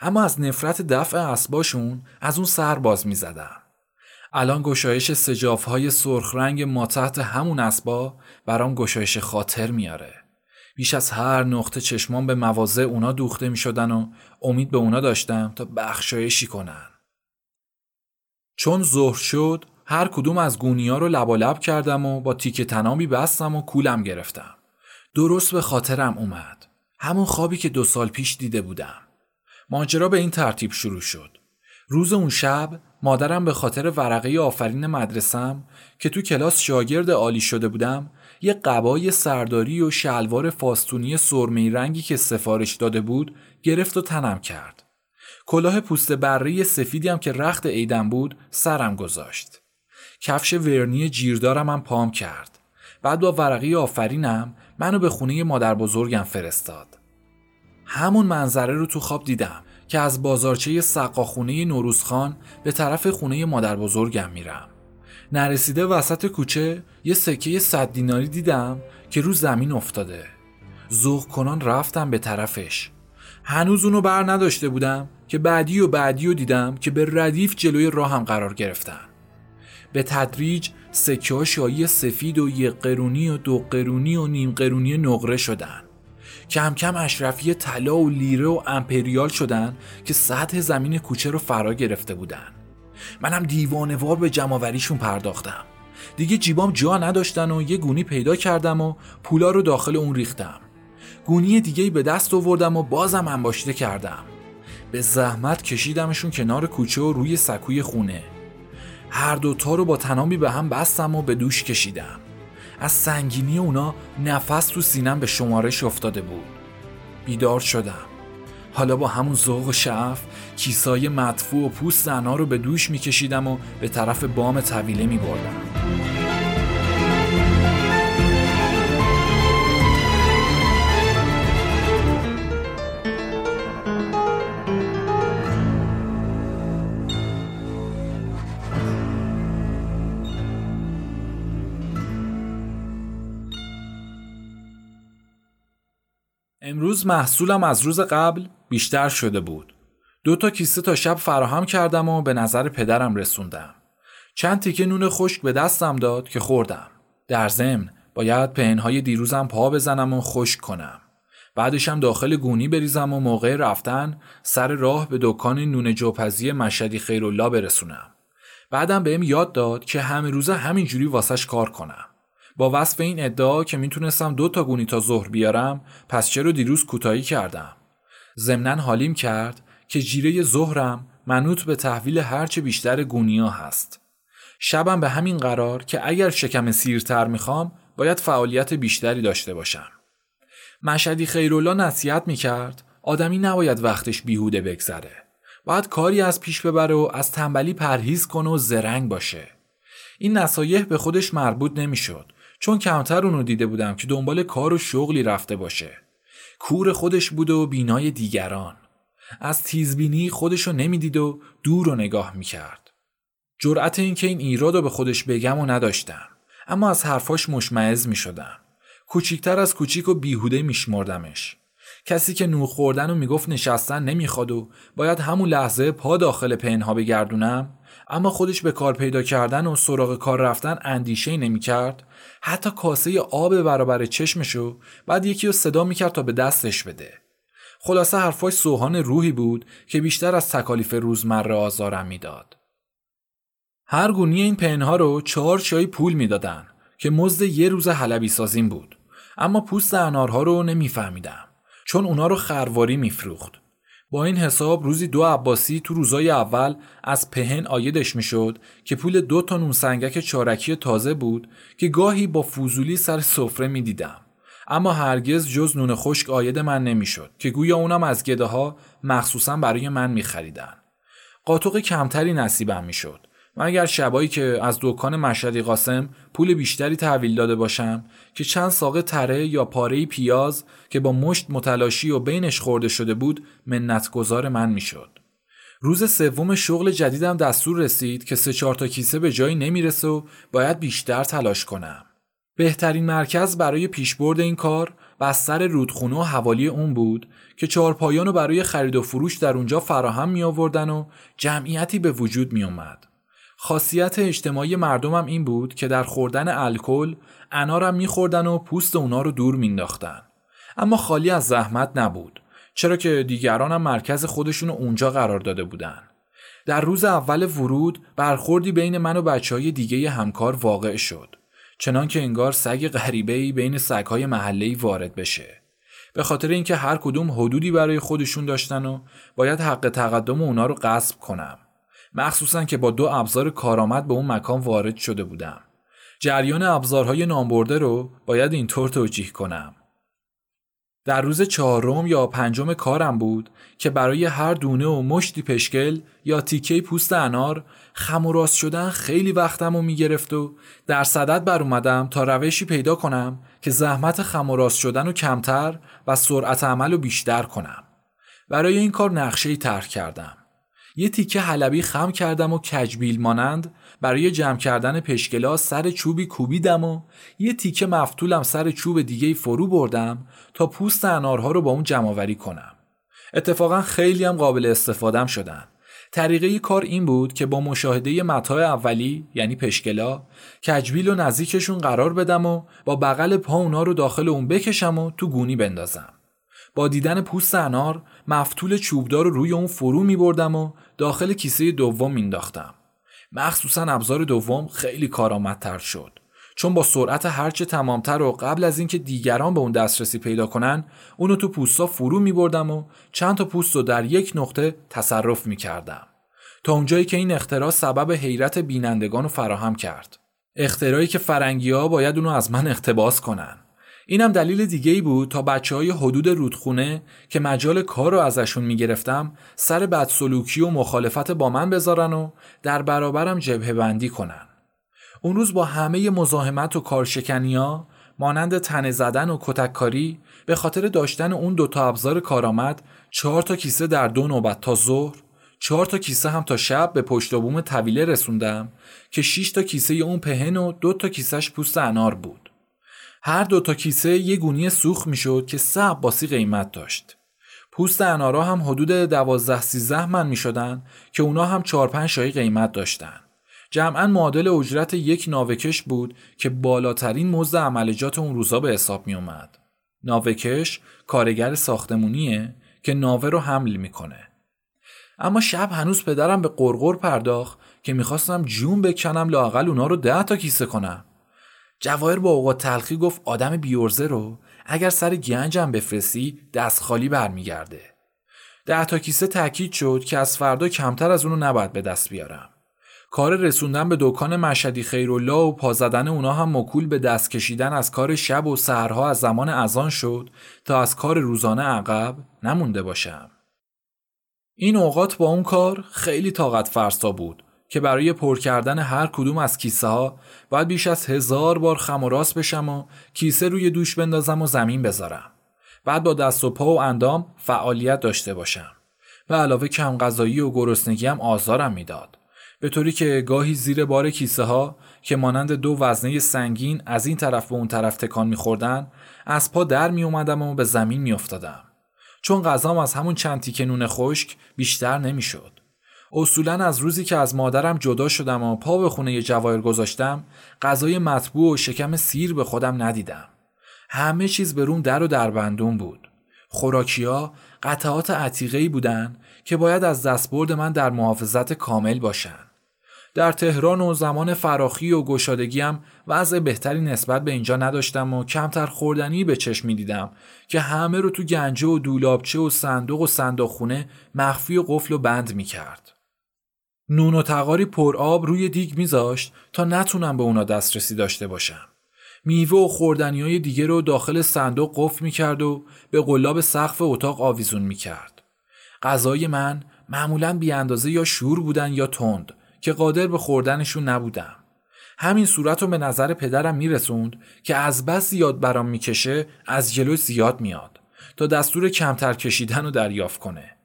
اما از نفرت دفع اسباشون از اون سر باز می زدم. الان گشایش سجاف های سرخ رنگ ما تحت همون اسبا برام گشایش خاطر میاره. بیش از هر نقطه چشمان به مواضع اونا دوخته می شدن و امید به اونا داشتم تا بخشایشی کنن. چون ظهر شد هر کدوم از گونیا رو لبالب کردم و با تیک تنامی بستم و کولم گرفتم. درست به خاطرم اومد. همون خوابی که دو سال پیش دیده بودم. ماجرا به این ترتیب شروع شد. روز اون شب مادرم به خاطر ورقه آفرین مدرسم که تو کلاس شاگرد عالی شده بودم یه قبای سرداری و شلوار فاستونی سرمه رنگی که سفارش داده بود گرفت و تنم کرد. کلاه پوست بره سفیدی هم که رخت عیدم بود سرم گذاشت. کفش ورنی جیردارم هم پام کرد. بعد با ورقی آفرینم منو به خونه مادر بزرگم فرستاد. همون منظره رو تو خواب دیدم که از بازارچه سقاخونه نوروزخان به طرف خونه مادر بزرگم میرم. نرسیده وسط کوچه یه سکه صد دیناری دیدم که رو زمین افتاده. زوغ کنان رفتم به طرفش. هنوز اونو بر نداشته بودم که بعدی و بعدی رو دیدم که به ردیف جلوی راهم قرار گرفتن. به تدریج سکه ها شایی سفید و یک قرونی و دو قرونی و نیم قرونی نقره شدن کم کم اشرفی طلا و لیره و امپریال شدن که سطح زمین کوچه رو فرا گرفته بودن منم دیوانوار به جمعوریشون پرداختم. دیگه جیبام جا نداشتن و یه گونی پیدا کردم و پولا رو داخل اون ریختم. گونی دیگه به دست آوردم و بازم انباشته کردم. به زحمت کشیدمشون کنار کوچه و روی سکوی خونه. هر دوتا رو با تنامی به هم بستم و به دوش کشیدم. از سنگینی اونا نفس تو سینم به شمارش افتاده بود. بیدار شدم. حالا با همون ذوق و شعف کیسای مدفوع و پوست زنها رو به دوش میکشیدم و به طرف بام طویله میبردم. امروز محصولم از روز قبل بیشتر شده بود. دو تا کیسه تا شب فراهم کردم و به نظر پدرم رسوندم. چند تیکه نون خشک به دستم داد که خوردم. در ضمن باید پهنهای دیروزم پا بزنم و خشک کنم. بعدش هم داخل گونی بریزم و موقع رفتن سر راه به دکان نون جوپزی مشهدی خیرالله برسونم. بعدم بهم یاد داد که همه روزه همینجوری واسش کار کنم. با وصف این ادعا که می‌تونستم دو تا گونی تا ظهر بیارم پس چرا دیروز کوتاهی کردم. ضمنا حالیم کرد که جیره ظهرم منوط به تحویل هرچه بیشتر گونیا هست. شبم به همین قرار که اگر شکم سیرتر می‌خوام باید فعالیت بیشتری داشته باشم. مشهدی خیرالله نصیحت می‌کرد آدمی نباید وقتش بیهوده بگذره. باید کاری از پیش ببره و از تنبلی پرهیز کنه و زرنگ باشه. این نصایح به خودش مربوط نمی‌شد. چون کمتر اونو دیده بودم که دنبال کار و شغلی رفته باشه. کور خودش بود و بینای دیگران. از تیزبینی خودشو نمی‌دید و دور رو نگاه می‌کرد. جرأت اینکه این ایراد رو به خودش بگم و نداشتم. اما از حرفاش مشمعز می‌شدم. کوچیکتر از کوچیک و بیهوده میشمردمش. کسی که نور خوردن و می‌گفت نشستن نمی‌خواد و باید همون لحظه پا داخل پنها بگردونم اما خودش به کار پیدا کردن و سراغ کار رفتن اندیشه نمی‌کرد حتی کاسه آب برابر چشمشو بعد یکی رو صدا می‌کرد تا به دستش بده. خلاصه حرفاش سوهان روحی بود که بیشتر از تکالیف روزمره آزارم می‌داد. هر گونی این پنها رو چهار چای پول می‌دادن که مزد یه روز حلبی سازیم بود. اما پوست انارها رو نمیفهمیدم. چون اونا رو خرواری میفروخت. با این حساب روزی دو عباسی تو روزای اول از پهن آیدش می‌شد که پول دو تا نون سنگک چارکی تازه بود که گاهی با فوزولی سر سفره می‌دیدم. اما هرگز جز نون خشک آید من نمی‌شد که گویا اونم از گده ها مخصوصا برای من میخریدن. قاطق کمتری نصیبم می‌شد. مگر شبایی که از دکان مشهدی قاسم پول بیشتری تحویل داده باشم که چند ساقه تره یا پاره پیاز که با مشت متلاشی و بینش خورده شده بود منتگذار من می‌شد. روز سوم شغل جدیدم دستور رسید که سه چهار تا کیسه به جایی نمی‌رسه و باید بیشتر تلاش کنم. بهترین مرکز برای پیشبرد این کار بستر رودخونه و حوالی اون بود که چهارپایان رو برای خرید و فروش در اونجا فراهم می آوردن و جمعیتی به وجود می اومد. خاصیت اجتماعی مردمم این بود که در خوردن الکل انارم میخوردن و پوست اونا رو دور مینداختن اما خالی از زحمت نبود چرا که دیگران هم مرکز خودشون اونجا قرار داده بودن. در روز اول ورود برخوردی بین من و بچه های دیگه همکار واقع شد چنان که انگار سگ غریبه بین سگهای محله وارد بشه. به خاطر اینکه هر کدوم حدودی برای خودشون داشتن و باید حق تقدم اونا رو غصب کنم. مخصوصا که با دو ابزار کارآمد به اون مکان وارد شده بودم. جریان ابزارهای نامبرده رو باید اینطور توجیه کنم. در روز چهارم یا پنجم کارم بود که برای هر دونه و مشتی پشکل یا تیکه پوست انار خم و راست شدن خیلی وقتم رو می‌گرفت و در صدد بر اومدم تا روشی پیدا کنم که زحمت خم و راست شدن رو کمتر و سرعت عمل رو بیشتر کنم. برای این کار نقشه ای طرح کردم. یه تیکه حلبی خم کردم و کجبیل مانند برای جمع کردن پشکلا سر چوبی کوبیدم و یه تیکه مفتولم سر چوب دیگه فرو بردم تا پوست انارها رو با اون جمع کنم. اتفاقا خیلی هم قابل استفادهم شدن. طریقه کار این بود که با مشاهده متاع اولی یعنی پشکلا کجبیل و نزدیکشون قرار بدم و با بغل پا اونا رو داخل اون بکشم و تو گونی بندازم. با دیدن پوست انار مفتول چوبدار رو روی اون فرو می بردم و داخل کیسه دوم مینداختم. مخصوصا ابزار دوم خیلی کارآمدتر شد. چون با سرعت هرچه تمامتر و قبل از اینکه دیگران به اون دسترسی پیدا کنن اونو تو پوستا فرو می بردم و چند تا پوست رو در یک نقطه تصرف می کردم. تا اونجایی که این اختراع سبب حیرت بینندگان رو فراهم کرد. اختراعی که فرنگی ها باید اونو از من اقتباس کنن. اینم دلیل دیگه ای بود تا بچه های حدود رودخونه که مجال کار رو ازشون می‌گرفتم سر بدسلوکی و مخالفت با من بذارن و در برابرم جبهه بندی کنن. اون روز با همه مزاحمت و کارشکنیا مانند تنه زدن و کتککاری به خاطر داشتن اون دوتا ابزار کارآمد چهار تا کیسه در دو نوبت تا ظهر چهار تا کیسه هم تا شب به پشت بوم طویله رسوندم که 6 تا کیسه اون پهن و دو تا کیسهش پوست انار بود. هر دو تا کیسه یه گونی سوخ می‌شد که سه عباسی قیمت داشت. پوست انارا هم حدود دوازده سیزده من می شدن که اونا هم چهار پنج شایی قیمت داشتن. جمعا معادل اجرت یک ناوکش بود که بالاترین مزد عملجات اون روزا به حساب می اومد. ناوکش کارگر ساختمونیه که ناوه رو حمل می‌کنه. اما شب هنوز پدرم به قرقر پرداخت که می‌خواستم جون بکنم لاقل اونا رو ده تا کیسه کنم. جواهر با اوقات تلخی گفت آدم بیورزه رو اگر سر گنجم بفرستی دست خالی برمیگرده. ده تا کیسه تاکید شد که از فردا کمتر از اونو نباید به دست بیارم. کار رسوندن به دکان مشهدی خیرالله و پا زدن اونا هم مکول به دست کشیدن از کار شب و سهرها از زمان ازان شد تا از کار روزانه عقب نمونده باشم. این اوقات با اون کار خیلی طاقت فرسا بود که برای پر کردن هر کدوم از کیسه ها باید بیش از هزار بار خم و راست بشم و کیسه روی دوش بندازم و زمین بذارم. بعد با دست و پا و اندام فعالیت داشته باشم. به علاوه کم غذایی و گرسنگی هم آزارم می‌داد. به طوری که گاهی زیر بار کیسه ها که مانند دو وزنه سنگین از این طرف به اون طرف تکان میخوردن از پا در می اومدم و به زمین می افتادم. چون غذام از همون چند تیکه نون خشک بیشتر نمی‌شد. اصولا از روزی که از مادرم جدا شدم و پا به خونه جواهر گذاشتم غذای مطبوع و شکم سیر به خودم ندیدم. همه چیز به روم در و در بندون بود. خوراکیا قطعات عتیقه‌ای بودن که باید از دستبرد من در محافظت کامل باشن. در تهران و زمان فراخی و گشادگیم وضع بهتری نسبت به اینجا نداشتم و کمتر خوردنی به چشم می دیدم که همه رو تو گنجه و دولابچه و صندوق و صندوق خونه مخفی و قفل و بند می کرد. نون و تقاری پر آب روی دیگ میذاشت تا نتونم به اونا دسترسی داشته باشم. میوه و خوردنی های دیگه رو داخل صندوق قفل می‌کرد و به قلاب سقف اتاق آویزون می‌کرد. غذای من معمولا بی اندازه یا شور بودن یا تند که قادر به خوردنشون نبودم. همین صورت رو به نظر پدرم میرسوند که از بس زیاد برام می‌کشه از جلو زیاد میاد تا دستور کمتر کشیدن رو دریافت کنه.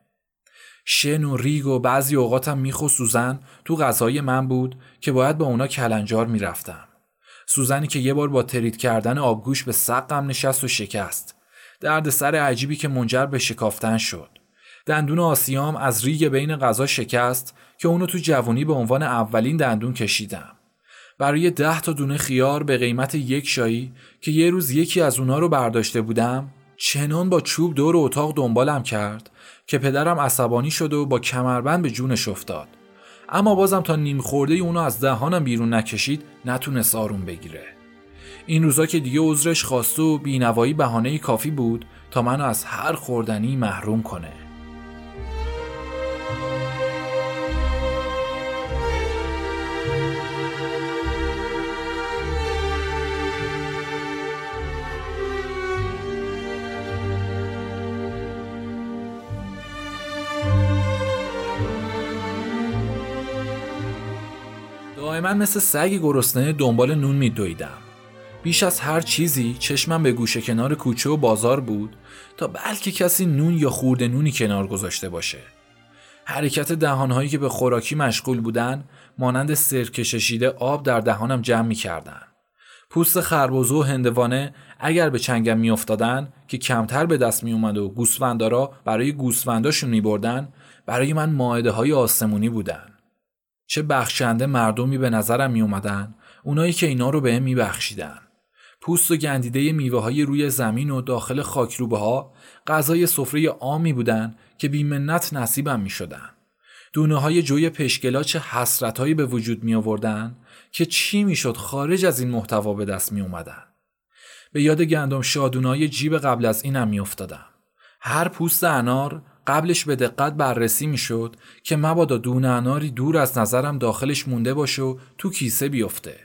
شن و ریگ و بعضی اوقاتم میخ و سوزن تو غذای من بود که باید با اونا کلنجار می‌رفتم. سوزنی که یه بار با ترید کردن آبگوش به سقم نشست و شکست. درد سر عجیبی که منجر به شکافتن شد. دندون آسیام از ریگ بین غذا شکست که اونو تو جوانی به عنوان اولین دندون کشیدم. برای ده تا دونه خیار به قیمت یک شایی که یه روز یکی از اونا رو برداشته بودم چنان با چوب دور اتاق دنبالم کرد که پدرم عصبانی شد و با کمربند به جونش افتاد. اما بازم تا نیم خورده اونو از دهانم بیرون نکشید نتونست آروم بگیره. این روزا که دیگه عذرش خواسته و بینوایی بهانه کافی بود تا منو از هر خوردنی محروم کنه. دائما مثل سگی گرسنه دنبال نون میدویدم بیش از هر چیزی چشمم به گوشه کنار کوچه و بازار بود تا بلکه کسی نون یا خورده نونی کنار گذاشته باشه حرکت دهانهایی که به خوراکی مشغول بودن مانند سرکششیده آب در دهانم جمع می کردن. پوست خربوزه و هندوانه اگر به چنگم می افتادن که کمتر به دست می اومد و گوسفندارا برای گوسفنداشون می بردن برای من ماعده های آسمونی بودن. چه بخشنده مردمی به نظرم می اومدن اونایی که اینا رو به می. پوست و گندیده میوه های روی زمین و داخل خاکروبه ها غذای سفره عامی بودن که بیمنت نصیبم می شدن. دونه های جوی پشگلا چه حسرت هایی به وجود می آوردن که چی می خارج از این محتوا به دست می اومدن. به یاد گندم شادونای جیب قبل از اینم می افتادم. هر پوست انار قبلش به دقت بررسی می‌شد که مبادا دونه اناری دور از نظرم داخلش مونده باشه و تو کیسه بیفته.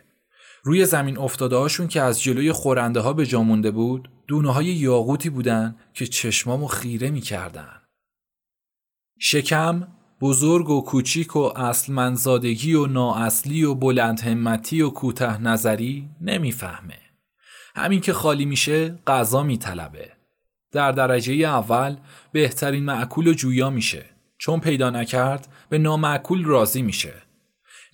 روی زمین افتاده هاشون که از جلوی خورنده ها به جا مونده بود دونه های یاقوتی بودن که چشمامو خیره می‌کردن. شکم بزرگ و کوچیک و اصل منزادگی و نااصلی و بلند همتی و کوته نظری نمی‌فهمه. همین که خالی میشه غذا میطلبه. در درجه اول بهترین معکول و جویا میشه. چون پیدا نکرد به نامعکول راضی میشه.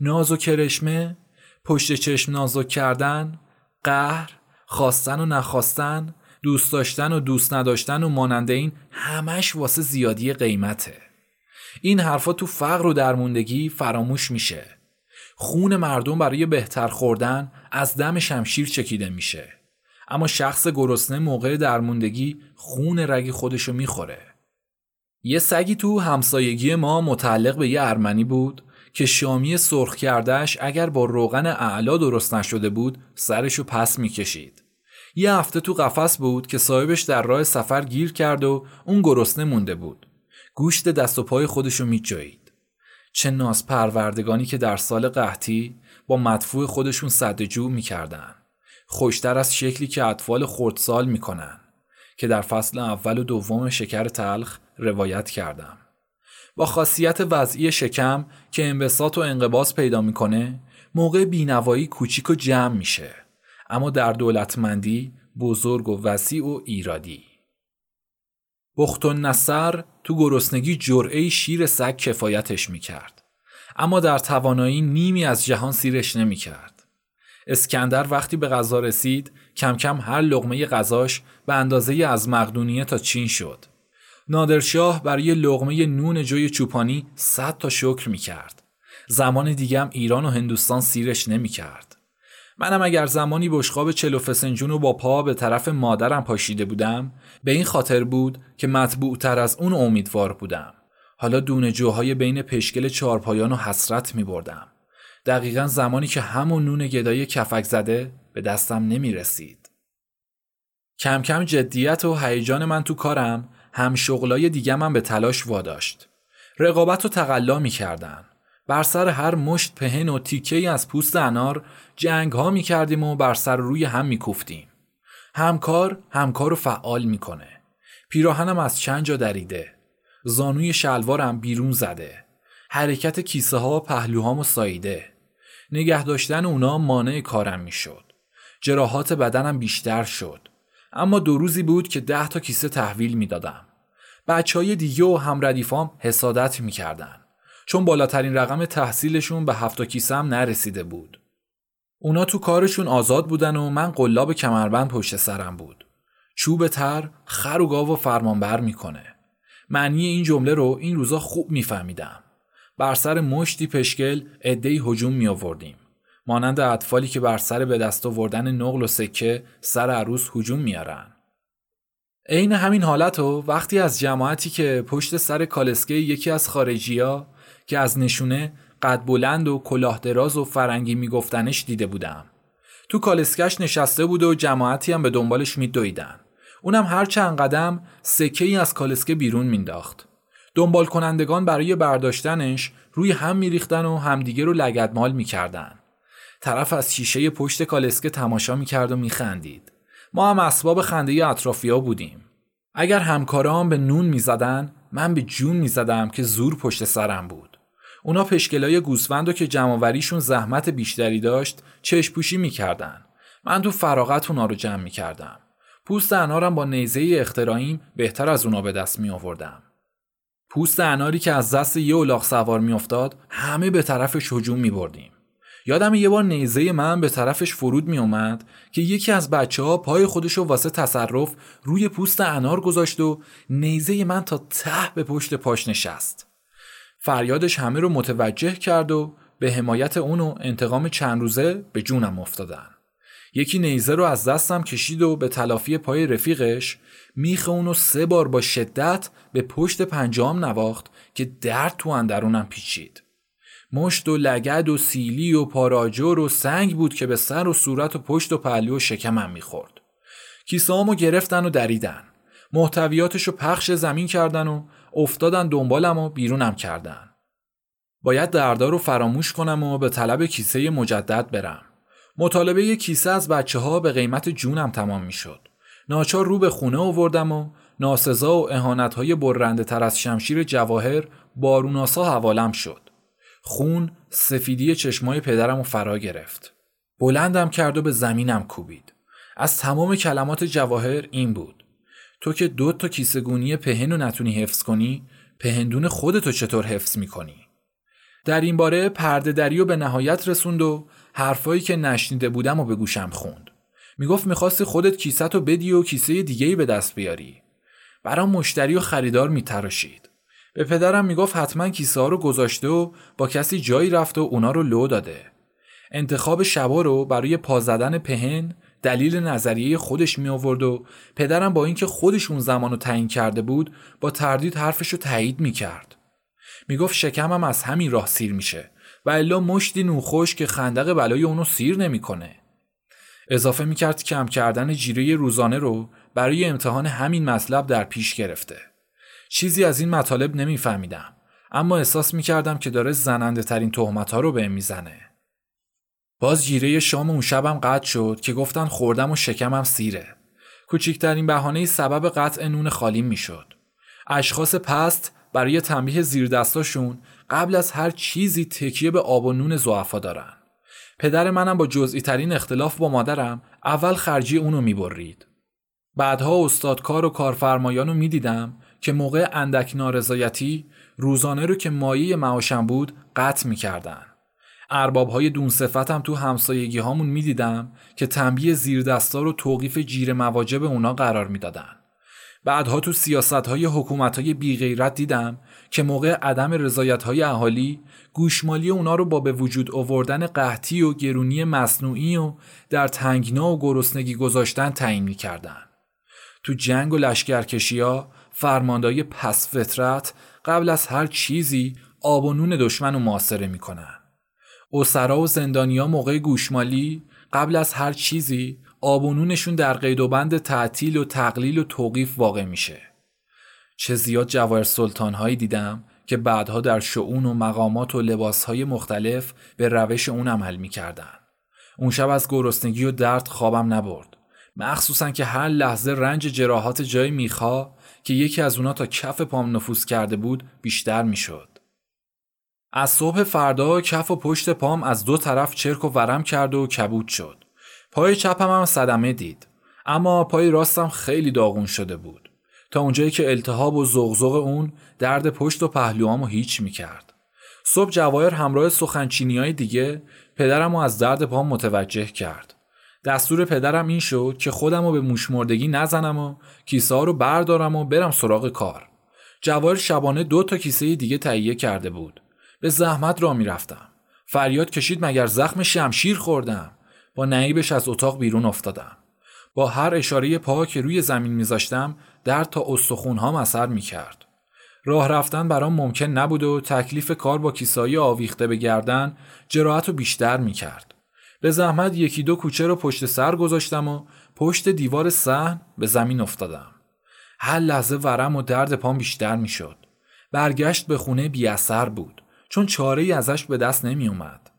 ناز و کرشمه پشت چشم نازک کردن قهر خواستن و نخواستن دوست داشتن و دوست نداشتن و مانند این همش واسه زیادی قیمته. این حرفا تو فقر و درموندگی فراموش میشه. خون مردم برای بهتر خوردن از دم شمشیر چکیده میشه. اما شخص گرسنه موقع درموندگی خون رگ خودشو می‌خوره. یه سگی تو همسایگی ما متعلق به یه ارمنی بود که شامی سرخ کردهش اگر با روغن اعلا درست نشده بود سرشو پس می‌کشید. یه هفته تو قفس بود که صاحبش در راه سفر گیر کرد و اون گرسنه مونده بود. گوشت دست و پای خودشو میجایید. چه ناز پروردگانی که در سال قحطی با مدفوع خودشون صدجو می‌کردن. خوشتر از شکلی که اطفال خردسال می‌کنن که در فصل اول و دوم شکر تلخ روایت کردم. با خاصیت وضعی شکم که انبساط و انقباس پیدا می‌کنه موقع بینوایی کوچیک و جمع میشه. اما در دولتمندی بزرگ و وسیع و ایرادی. بخت و نصر تو گرسنگی جرعه شیر سگ کفایتش می‌کرد. اما در توانایی نیمی از جهان سیرش نمی‌کرد. اسکندر وقتی به غذا رسید کم کم هر لغمه غذاش به اندازه از مقدونیه تا چین شد نادرشاه برای لغمه نون جوی چوپانی صد تا شکر می کرد. زمان دیگه ایران و هندوستان سیرش نمی کرد. منم اگر زمانی بشقاب چلو فسنجون رو با پا به طرف مادرم پاشیده بودم به این خاطر بود که مطبوع تر از اون امیدوار بودم. حالا دونه جوهای بین پشکل چارپایان و حسرت می بردم. دقیقا زمانی که همون نون گدای کفک زده به دستم نمی رسید. کم کم جدیت و هیجان من تو کارم هم شغلای دیگه من به تلاش واداشت. رقابت و تقلا می کردن. بر سر هر مشت پهن و تیکه از پوست انار جنگ ها می کردیم و بر سر روی هم می کوفتیم. همکار همکار رو فعال می‌کنه. پیراهنم از چند جا دریده. زانوی شلوارم بیرون زده. حرکت کیسه ها و پهلوهام و سایده. نگه داشتن اونا مانع کارم می‌شد. جراحات بدنم بیشتر شد. اما دو روزی بود که ده تا کیسه تحویل می‌دادم. بچه های دیگه و همردیفام حسادت می‌کردن. چون بالاترین رقم تحصیلشون به هفت کیسه هم نرسیده بود. اونا تو کارشون آزاد بودن و من قلاب کمربند پشت سرم بود. چوب تر خر و گاو و فرمانبر می‌کنه. معنی این جمله رو این روزا خوب میفهمیدم. بر سر مشتی پشکل عدهای هجوم می آوردیم. مانند اطفالی که بر سر به دست آوردن نقل و سکه سر عروس هجوم میارن. عین همین حالت و وقتی از جماعتی که پشت سر کالسکه یکی از خارجیا که از نشونه قد بلند و کلاه دراز و فرنگی میگفتنش دیده بودم. تو کالسکش نشسته بود و جماعتی هم به دنبالش میدویدن. اونم هر چند قدم سکه ای از کالسکه بیرون مینداخت. دنبال کنندگان برای برداشتنش روی هم میریختن و همدیگه رو لگدمال می‌کردن. طرف از شیشه پشت کالسکه تماشا می‌کرد و میخندید. ما هم اسباب خنده اطرافیا بودیم. اگر همکاران به نون می‌زدن من به جون می‌زدم که زور پشت سرم بود. اونا پشکلای گوسفند که جمعوریشون زحمت بیشتری داشت چشم پوشی می‌کردن. من تو فراغت اونا رو جمع می‌کردم. پوست انارم با نیزه اختراعیم بهتر از اونا به دست می آوردم. پوست اناری که از دست یه اولاغ سوار میافتاد همه به طرفش هجوم می بردیم. یادم یه بار نیزه من به طرفش فرود می اومد که یکی از بچه ها پای خودشو واسه تصرف روی پوست انار گذاشت و نیزه من تا ته به پشت پاش نشست. فریادش همه رو متوجه کرد و به حمایت اون و انتقام چند روزه به جونم افتادن. یکی نیزه رو از دستم کشید و به تلافی پای رفیقش میخ اونو سه بار با شدت به پشت پنجام نواخت که درد تو اندرونم پیچید. مشت و لگد و سیلی و پاراجور و سنگ بود که به سر و صورت و پشت و پهلو و شکمم می‌خورد. کیسهامو گرفتن و دریدن. محتویاتشو پخش زمین کردن و افتادن دنبالم و بیرونم کردن. باید دردار رو فراموش کنم و به طلب کیسه مجدد برم. مطالبه کیسه از بچه ها به قیمت جونم تمام می‌شد. ناچار رو به خونه آوردم و ناسزا و اهانت های برنده تر از شمشیر جواهر باروناسا حوالم شد. خون سفیدی چشمای پدرم و فرا گرفت. بلندم کرد و به زمینم کوبید. از تمام کلمات جواهر این بود. تو که دو تا کیسه گونی پهن رو نتونی حفظ کنی، پهندون خودتو چطور حفظ می‌کنی؟ در این باره پرده دری به نهایت رسوند و حرفایی که نشنیده بودم و به گوشم خوند. می‌گفت می‌خواستی خودت کیسه بدی و کیسه دیگه به دست بیاری. برام مشتری و خریدار میتراشید. به پدرم می‌گفت حتما کیسه ها رو گذاشته و با کسی جایی رفته و اونا رو لو داده. انتخاب شبا رو برای پا زدن پهن دلیل نظریه خودش می آورد و پدرم با اینکه خودش اون زمان رو تعیین کرده بود با تردید حرفش رو تایید می کرد. می گفت شکمم از همین راه سیر میشه و الا مشتی نوخوش که خندق بلای اونو سیر نمی‌کنه. اضافه می کرد کم کردن جیره روزانه رو برای امتحان همین مطلب در پیش گرفته. چیزی از این مطالب نمیفهمیدم اما احساس می کردم که داره زننده ترین تهمت ها رو به می‌زنه. باز جیره شام اون شبم قطع شد که گفتن خوردم و شکمم سیره. کوچکترین بهانه سبب قطع نون خالی می‌شد. اشخاص پست برای تنبیه زیر دستاشون قبل از هر چیزی تکیه به آب و نون زعفا دارن. پدر منم با جزئی ترین اختلاف با مادرم اول خرجی اونو می‌برید. بعدها استادکار و کارفرمایان رو می‌دیدم که موقع اندک نارضایتی روزانه رو که مایه معاشم بود قطع می‌کردن. ارباب های دون صفتم تو همسایگی هامون می‌دیدم که تنبیه زیر دستار و توقیف جیر مواجب اونا قرار می‌دادن. بعدها تو سیاست های حکومت های بیغیرت دیدم که موقع عدم رضایت های اهالی گوشمالی اونا رو با به وجود آوردن قحطی و گرونی مصنوعی و در تنگنا و گرسنگی گذاشتن تعیین می‌کردن. تو جنگ و لشکرکشی ها فرماندهای پس فطرت قبل از هر چیزی آب و نون دشمن رو معاصره می‌کنن. اسرا و زندانیا موقع گوشمالی قبل از هر چیزی آب و نونشون در قید و بند تعطیل و تقلیل و توقیف واقع میشه. چه زیاد جواهر سلطان هایی دیدم که بعدها در شعون و مقامات و لباس های مختلف به روش اون عمل می‌کردن. اون شب از گرسنگی و درد خوابم نبرد. مخصوصا که هر لحظه رنج جراحات جای میخا که یکی از اونا تا کف پام نفوذ کرده بود بیشتر می‌شد. از صبح فردا کف و پشت پام از دو طرف چرک و ورم کرد و کبود شد. پای چپم هم صدمه دید. اما پای راستم خیلی داغون شده بود. تا اونجایی که التهاب و زغزغ اون درد پشت و پهلوامو هیچ می‌کرد. صبح جواهر همراه سخنچینی های دیگه پدرم رو از درد پام متوجه کرد. دستور پدرم این شد که خودم رو به موشمردگی نزنم و کیسه رو بردارم و برم سراغ کار. جواهر شبانه دو تا کیسه دیگه تهیه کرده بود. به زحمت را می‌رفتم. فریاد کشید مگر زخم شمشیر خوردم. با نعیبش از اتاق بیرون افتادم. با هر اشاره پا که روی زمین میذاشتم درد تا استخونهام اثر می‌کرد. راه رفتن برام ممکن نبود و تکلیف کار با کیسایی آویخته به گردن جراحت رو بیشتر می‌کرد. به زحمت یکی دو کوچه رو پشت سر گذاشتم و پشت دیوار صحن به زمین افتادم. هر لحظه ورم و درد پام بیشتر می‌شد. برگشت به خونه بی اثر بود. چون چاره ای ازش به دست نمی اومد.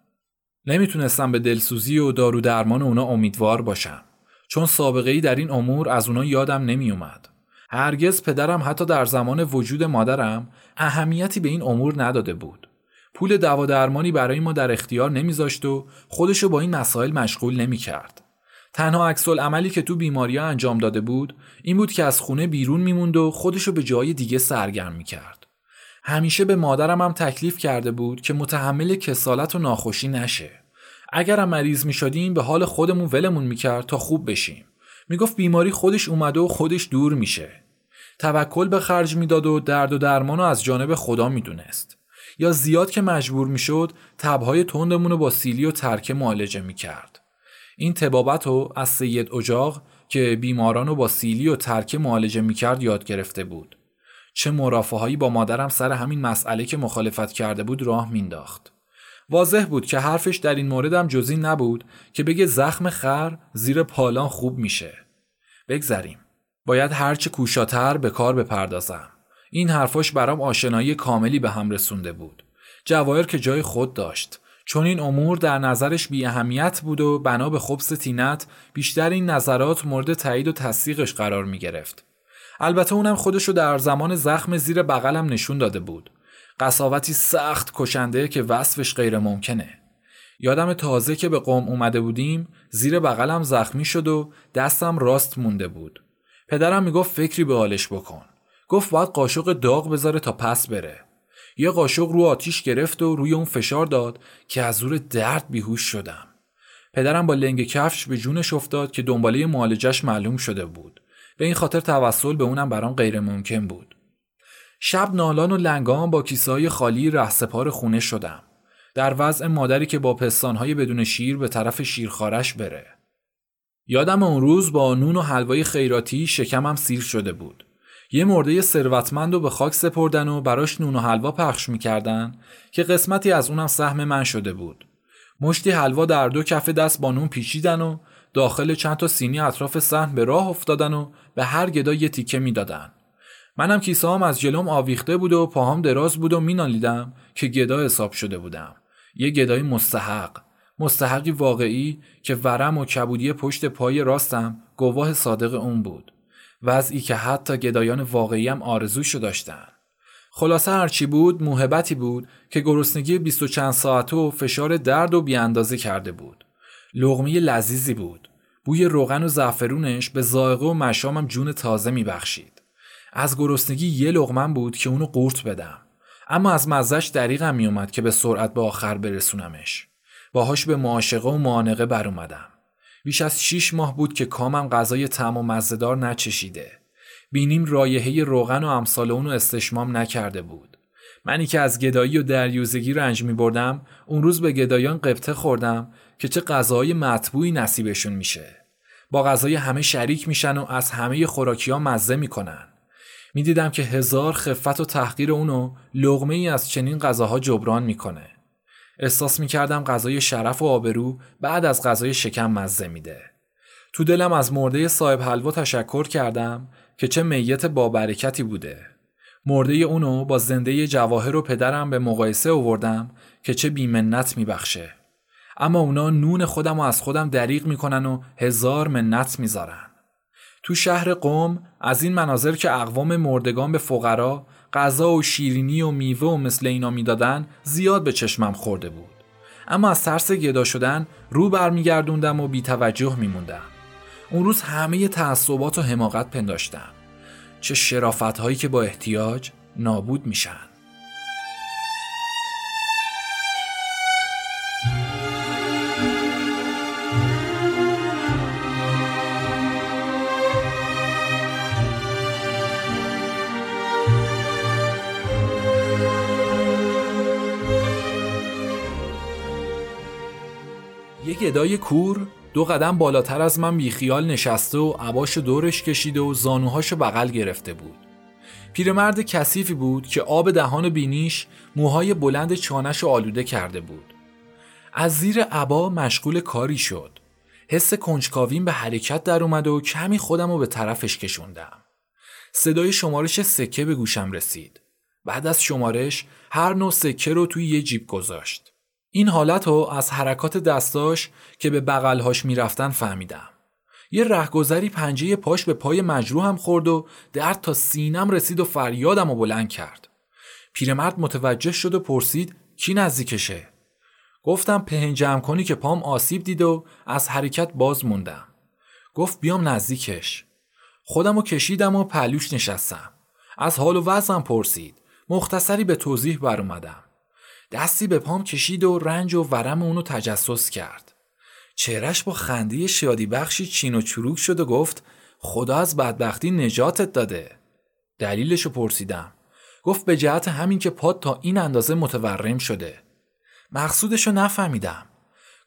نمی‌تونستم به دلسوزی و دارو درمان اونا امیدوار باشم. چون سابقه ای در این امور از اونا یادم نمی اومد. هرگز پدرم حتی در زمان وجود مادرم اهمیتی به این امور نداده بود. پول دوا درمانی برای ما در اختیار نمیذاشت و خودشو با این مسائل مشغول نمی کرد. تنها عکس عملی که تو بیماری انجام داده بود این بود که از خونه بیرون میموند و خودشو به جای دیگه سرگرم می کرد. همیشه به مادرم هم تکلیف کرده بود که متحمل کسالت و ناخوشی نشه. اگرم مریض می شدیم به حال خودمون ولمون می‌کرد تا خوب بشیم. می‌گفت بیماری خودش اومده و خودش دور میشه. توکل به خرج می‌داد و درد و درمان از جانب خدا می‌دونست. یا زیاد که مجبور می‌شد تبهای تندمون رو با سیلی و ترکه معالجه می‌کرد. این تبابت رو از سید اجاق که بیماران رو با سیلی و ترکه معالجه می‌کرد یاد گرفته بود. چه مرافعهایی با مادرم سر همین مسئله که مخالفت کرده بود راه مینداخت. واضح بود که حرفش در این موردم جزی نبود که بگه زخم خر زیر پالان خوب میشه. بگذریم. باید هرچه کوشاتر به کار بپردازم. این حرفاش برام آشنایی کاملی به هم رسونده بود. جواهر که جای خود داشت. چون این امور در نظرش بی اهمیت بود و بنا به خبس تینت بیشتر این نظرات مورد تایید و تصدیقش قرار می گرفت. البته اونم خودشو در زمان زخم زیر بغلم نشون داده بود. قصاوتی سخت کشنده که وصفش غیر ممکنه. یادم تازه که به قوم اومده بودیم زیر بغلم زخمی شد و دستم راست مونده بود. پدرم می‌گفت فکری به حالش بکن. گفت باید قاشق داغ بذاره تا پس بره. یه قاشق رو آتیش گرفت و روی اون فشار داد که از زور درد بیهوش شدم. پدرم با لنگ کفش به جونش افتاد که دنباله معالجش معلوم شده بود. به این خاطر توسل به اونم برام غیر ممکن بود. شب نالان و لنگام با کیسه خالی رهسپار خونه شدم. در وضع مادری که با پستانهای بدون شیر به طرف شیرخارش بره. یادم اون روز با نون و حلوای خیراتی شکمم سیر شده بود. یه مرده ثروتمند رو به خاک سپردن و براش نون و حلوا پخش می‌کردن که قسمتی از اونم سهم من شده بود. مشتی حلوا در دو کف دست با نون پیچیدن و داخل چند تا سینی اطراف صحن به راه افتادن و به هر گدا یه تیکه می‌دادن. منم کیسه هم از جلوم آویخته بود و پاهام دراز بود و مینالیدم که گدا حساب شده بودم. یه گدای مستحق. مستحقی واقعی که ورم و کبودی پشت پای راستم گواه صادق اون بود. وضعی که حتی گدایان واقعیم آرزوشو داشتن. خلاصه هرچی بود موهبتی بود که گرسنگی بیست و چند ساعته و فشار درد و بیاندازه کرده بود. لغمی لذیذی بود. بوی روغن و زعفرونش به ذائقه و مشامم جون تازه میبخشید. از گرسنگی یه لغمن بود که اونو قورت بدم. اما از مزش دریغم میومد که به سرعت به آخر برسونمش. باهاش به معاشقه و معانقه بر اومدم. بیش از شیش ماه بود که کامم غذای طعم و مزهدار نچشیده. بینیم رایحه روغن و امثال اونو استشمام نکرده بود. منی که از گدایی و دریوزگی رنج می بردم اون روز به گدایان قبطه خوردم که چه غذای مطبوعی نصیبشون میشه. با غذای همه شریک میشن و از همه خوراکی ها مزه می‌کنن. می‌دیدم که هزار خفت و تحقیر اونو لغمه ای از چنین غذاها جبران می‌کنه. احساس می‌کردم غذای شرف و آبرو بعد از غذای شکم مزه میده. تو دلم از مرده صاحب حلوا تشکر کردم که چه میت با برکتی بوده. مرده اونو با زنده جواهر و پدرم به مقایسه آوردم که چه بیمنت میبخشه. اما اونا نون خودم و از خودم دریغ می‌کنن و هزار منت می‌ذارن. تو شهر قوم از این مناظر که اقوام مردگان به فقرا غذا و شیرینی و میوه و مثل اینا می‌دادن زیاد به چشمم خورده بود. اما از ترس گدا شدن رو برمیگردوندم و بیتوجه میموندم. اون روز همه تعصبات و حماقت پنداشتم. چه شرافت هایی که با احتیاج نابود میشن. گدای کور دو قدم بالاتر از من بیخیال نشسته و عباش دورش کشیده و زانوهاشو بغل گرفته بود. پیرمرد کثیفی بود که آب دهان بینیش موهای بلند چانش آلوده کرده بود. از زیر عبا مشغول کاری شد. حس کنجکاویم به حرکت در اومد و کمی خودم رو به طرفش کشوندم. صدای شمارش سکه به گوشم رسید. بعد از شمارش هر نوع سکه رو توی یه جیب گذاشت. این حالت رو از حرکات دستاش که به بغلهاش می‌رفتن فهمیدم. یه رهگذری پنجه پاش به پای مجروحم خورد و درد تا سینم رسید و فریادم رو بلند کرد. پیرمرد متوجه شد و پرسید کی نزدیکشه؟ گفتم پهن جمع کنی که پام آسیب دید و از حرکت باز موندم. گفت بیام نزدیکش. خودم رو کشیدم و پلوش نشستم. از حال و وضعم پرسید. مختصری به توضیح بر اومدم. دستی به پام کشید و رنج و ورم اونو تجسس کرد. چهرش با خنده شادی بخشی چین و چروک شد و گفت خدا از بدبختی نجاتت داده. دلیلشو پرسیدم. گفت به جهت همین که پاد تا این اندازه متورم شده. مقصودشو نفهمیدم.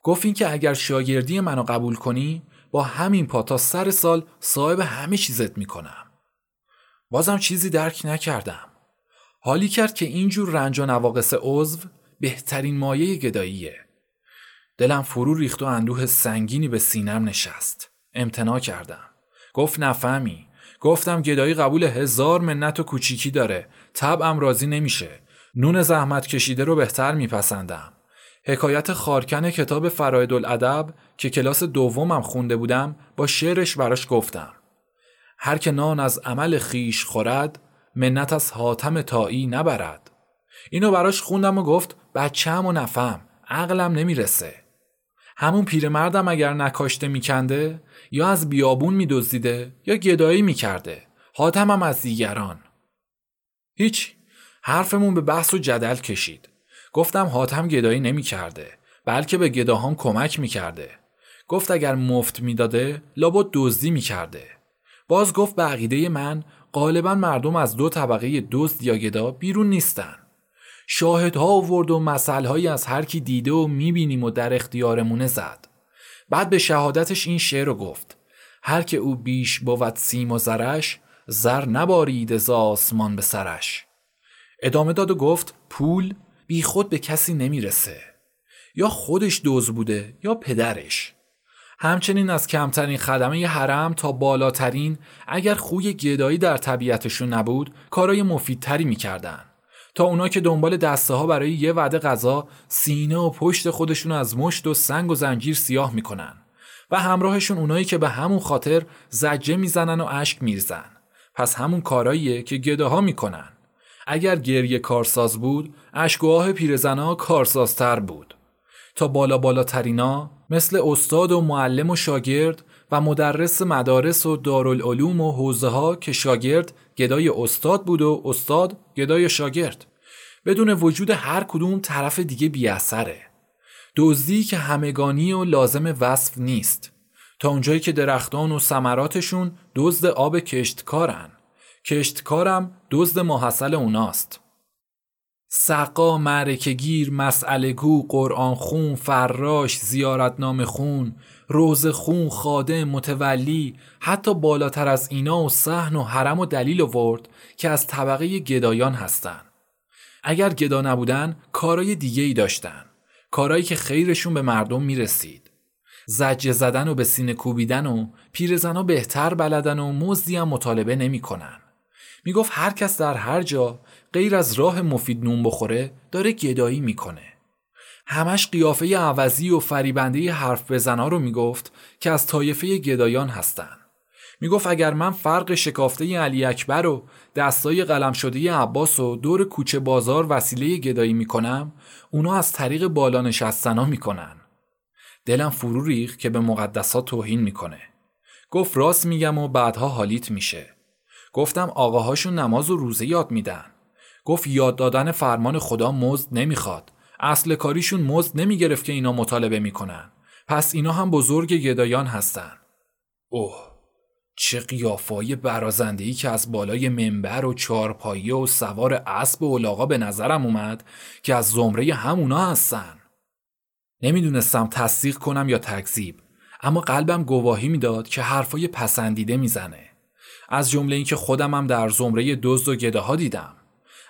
گفت این که اگر شاگردی منو قبول کنی با همین پا تا سر سال صاحب همه چیزت می‌کنم. بازم چیزی درک نکردم. حالی کرد که اینجور رنج و نواقص عضو بهترین مایه گداییه. دلم فرو ریخت و اندوه سنگینی به سینم نشست. امتنا کردم. گفت نفهمی. گفتم گدایی قبول هزار منت و کوچیکی داره. طبعم راضی نمیشه. نون زحمت کشیده رو بهتر میپسندم. حکایت خارکن کتاب فراید الادب که کلاس دومم خونده بودم با شعرش براش گفتم. هر که نان از عمل خیش خورد منت از حاتم تایی نبرد اینو براش خوندم و گفت بچه‌م و نفهم عقلم نمی‌رسه. همون پیرمردم اگر نکاشته میکنده یا از بیابون میدزدیده یا گدایی می‌کرده. حاتمم از دیگران. هیچ. حرفمون به بحث و جدل کشید. گفتم حاتم گدایی نمی‌کرده بلکه به گداهان کمک می‌کرده. گفت اگر مفت می‌داده لابد دزدی می‌کرده. باز گفت به عقیده من غالبا مردم از دو طبقه دزد یا گدا بیرون نیستن. شاهدها آورد و مسئلهایی از هر کی دیده و می‌بینیم و در اختیارمونه زد. بعد به شهادتش این شعر رو گفت. هر که او بیش بود سیم و زرش زر نبارید از آسمان به سرش. ادامه داد و گفت پول بی خود به کسی نمی‌رسه. یا خودش دوز بوده یا پدرش. همچنین از کمترین خدمه حرم تا بالاترین اگر خوی گدایی در طبیعتشون نبود کارای مفیدتری می‌کردن. تا اونا که دنبال دسته ها برای یه وعده غذا سینه و پشت خودشون از مشت و سنگ و زنجیر سیاه می‌کنن و همراهشون اونایی که به همون خاطر زجه می‌زنن و اشک میرزن پس همون کاراییه که گداها می‌کنن. اگر گریه کارساز بود اشکواه پیرزنا کارسازتر بود. تا بالا بالاترینا مثل استاد و معلم و شاگرد و مدرس مدارس و دارالعلوم و حوزه ها که شاگرد گدای استاد بود و استاد گدای شاگرد. بدون وجود هر کدوم طرف دیگه بیاثره دزدی که همگانی و لازم وصف نیست. تا اونجایی که درختان و ثمراتشون دزد آب کشتکارن. کشتکارم دزد ماحصل اوناست. سقا معرکگیر مسئله گو قرآن خون فراش زیارتنامه خون روز خون خادم متولی حتی بالاتر از اینا و صحن و حرم و دلیل ورد که از طبقه گدایان هستن. اگر گدا نبودن کارای دیگه ای داشتن. کارایی که خیرشون به مردم می‌رسید. زجه زدن و به سینه کوبیدن و پیرزنا بهتر بلدن و مزدی هم مطالبه نمی‌کنن. می‌گفت هر کس در هر جا غیر از راه مفید نون بخوره داره گدایی می‌کنه. همش قیافه عوضی و فریبنده حرف بزنا رو می‌گفت که از طایفه گدایان هستن. می‌گفت اگر من فرق شکافته علی اکبر و دستای قلم شده عباس و دور کوچه بازار وسیله گدایی می‌کنم اونا از طریق بالا نشستنا می‌کنن. دلم فرو ریخ که به مقدسات توهین می‌کنه. گفت راست میگم و بعدها حالیت میشه. گفتم آقاهاشون نماز و روزه یاد میدن. گفت یاد دادن فرمان خدا مزد نمی‌خواد. اصل کاریشون مزد نمی‌گرفت که اینا مطالبه می‌کنن. پس اینا هم بزرگ گدایان هستن. اوه چه قیافای برازندهی که از بالای منبر و چارپایه و سوار اسب و اولاغا به نظرم اومد که از زمره همونا هستن. نمی‌دونستم تصدیق کنم یا تکذیب اما قلبم گواهی می‌داد که حرفای پسندیده می‌زنه. از جمله اینکه خودم هم در زمره دزد و گداها دیدم.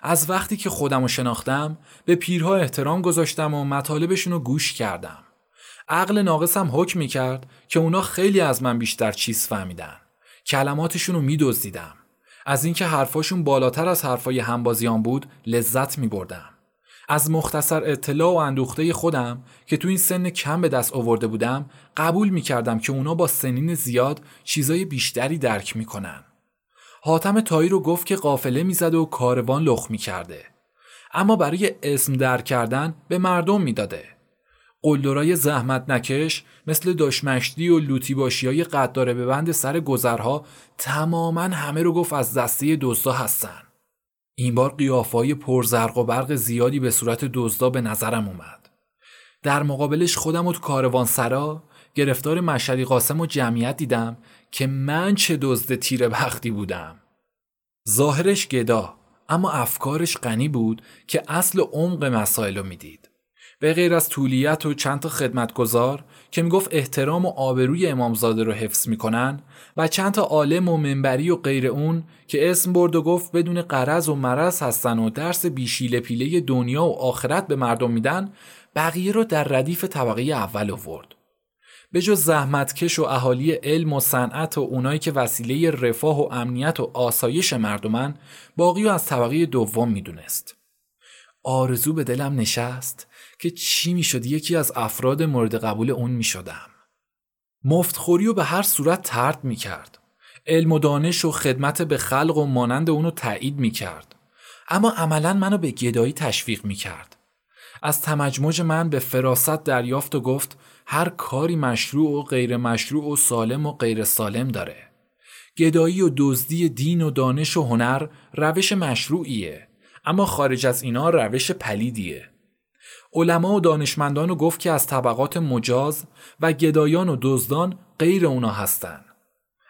از وقتی که خودم رو شناختم به پیرها احترام گذاشتم و مطالبشون رو گوش کردم. عقل ناقصم حکم می‌کرد که اونا خیلی از من بیشتر چیز فهمیدن. کلماتشون رو میدزدیدم. از اینکه حرفاشون بالاتر از حرفای همبازیان بود لذت میبردم. از مختصر اطلاع و اندوخته خودم که تو این سن کم به دست آورده بودم قبول می‌کردم که اونا با سنین زیاد چیزای بیشتری درک می‌کنن. حاتم تایی رو گفت که قافله می‌زد و کاروان لخ می‌کرده. اما برای اسم در کردن به مردم می‌داده. قلدرای زحمت نکش مثل دشمشتی و لوتی باشی های قداره به بند سر گذرها تماما همه رو گفت از دسته دزدا هستن. این بار قیافای پرزرق و برق زیادی به صورت دزدا به نظرم اومد. در مقابلش خودم و کاروان سرا گرفتار مشهدی قاسم و جمعیت دیدم که من چه دزد تیر بختی بودم. ظاهرش گدا اما افکارش غنی بود که اصل عمق مسائل رو می‌دید. به غیر از طولیت و چند تا خدمتگزار که می‌گفت احترام و آبروی امامزاده رو حفظ می‌کنن و چند تا عالم و منبری و غیر اون که اسم برد و گفت بدون قرض و مرض هستن و درس بیشیل پیله دنیا و آخرت به مردم میدن بقیه رو در ردیف طبقه اول آورد. به جز زحمتکش و اهالی علم و صنعت و اونایی که وسیله رفاه و امنیت و آسایش مردمن باقی و از طبقه دوم می‌دونست. آرزو به دلم نشست که چی می‌شد یکی از افراد مورد قبول اون می‌شدم. مفتخوری و به هر صورت ترد می‌کرد. علم و دانش و خدمت به خلق و مانند اونو تایید می‌کرد. اما عملا منو به گدایی تشویق می‌کرد. از تمجمج من به فراست دریافت و گفت هر کاری مشروع و غیر مشروع و سالم و غیر سالم داره. گدایی و دزدی دین و دانش و هنر روش مشروعیه اما خارج از اینا روش پلیدیه. علما و دانشمندان گفت که از طبقات مجاز و گدایان و دزدان غیر اونا هستن.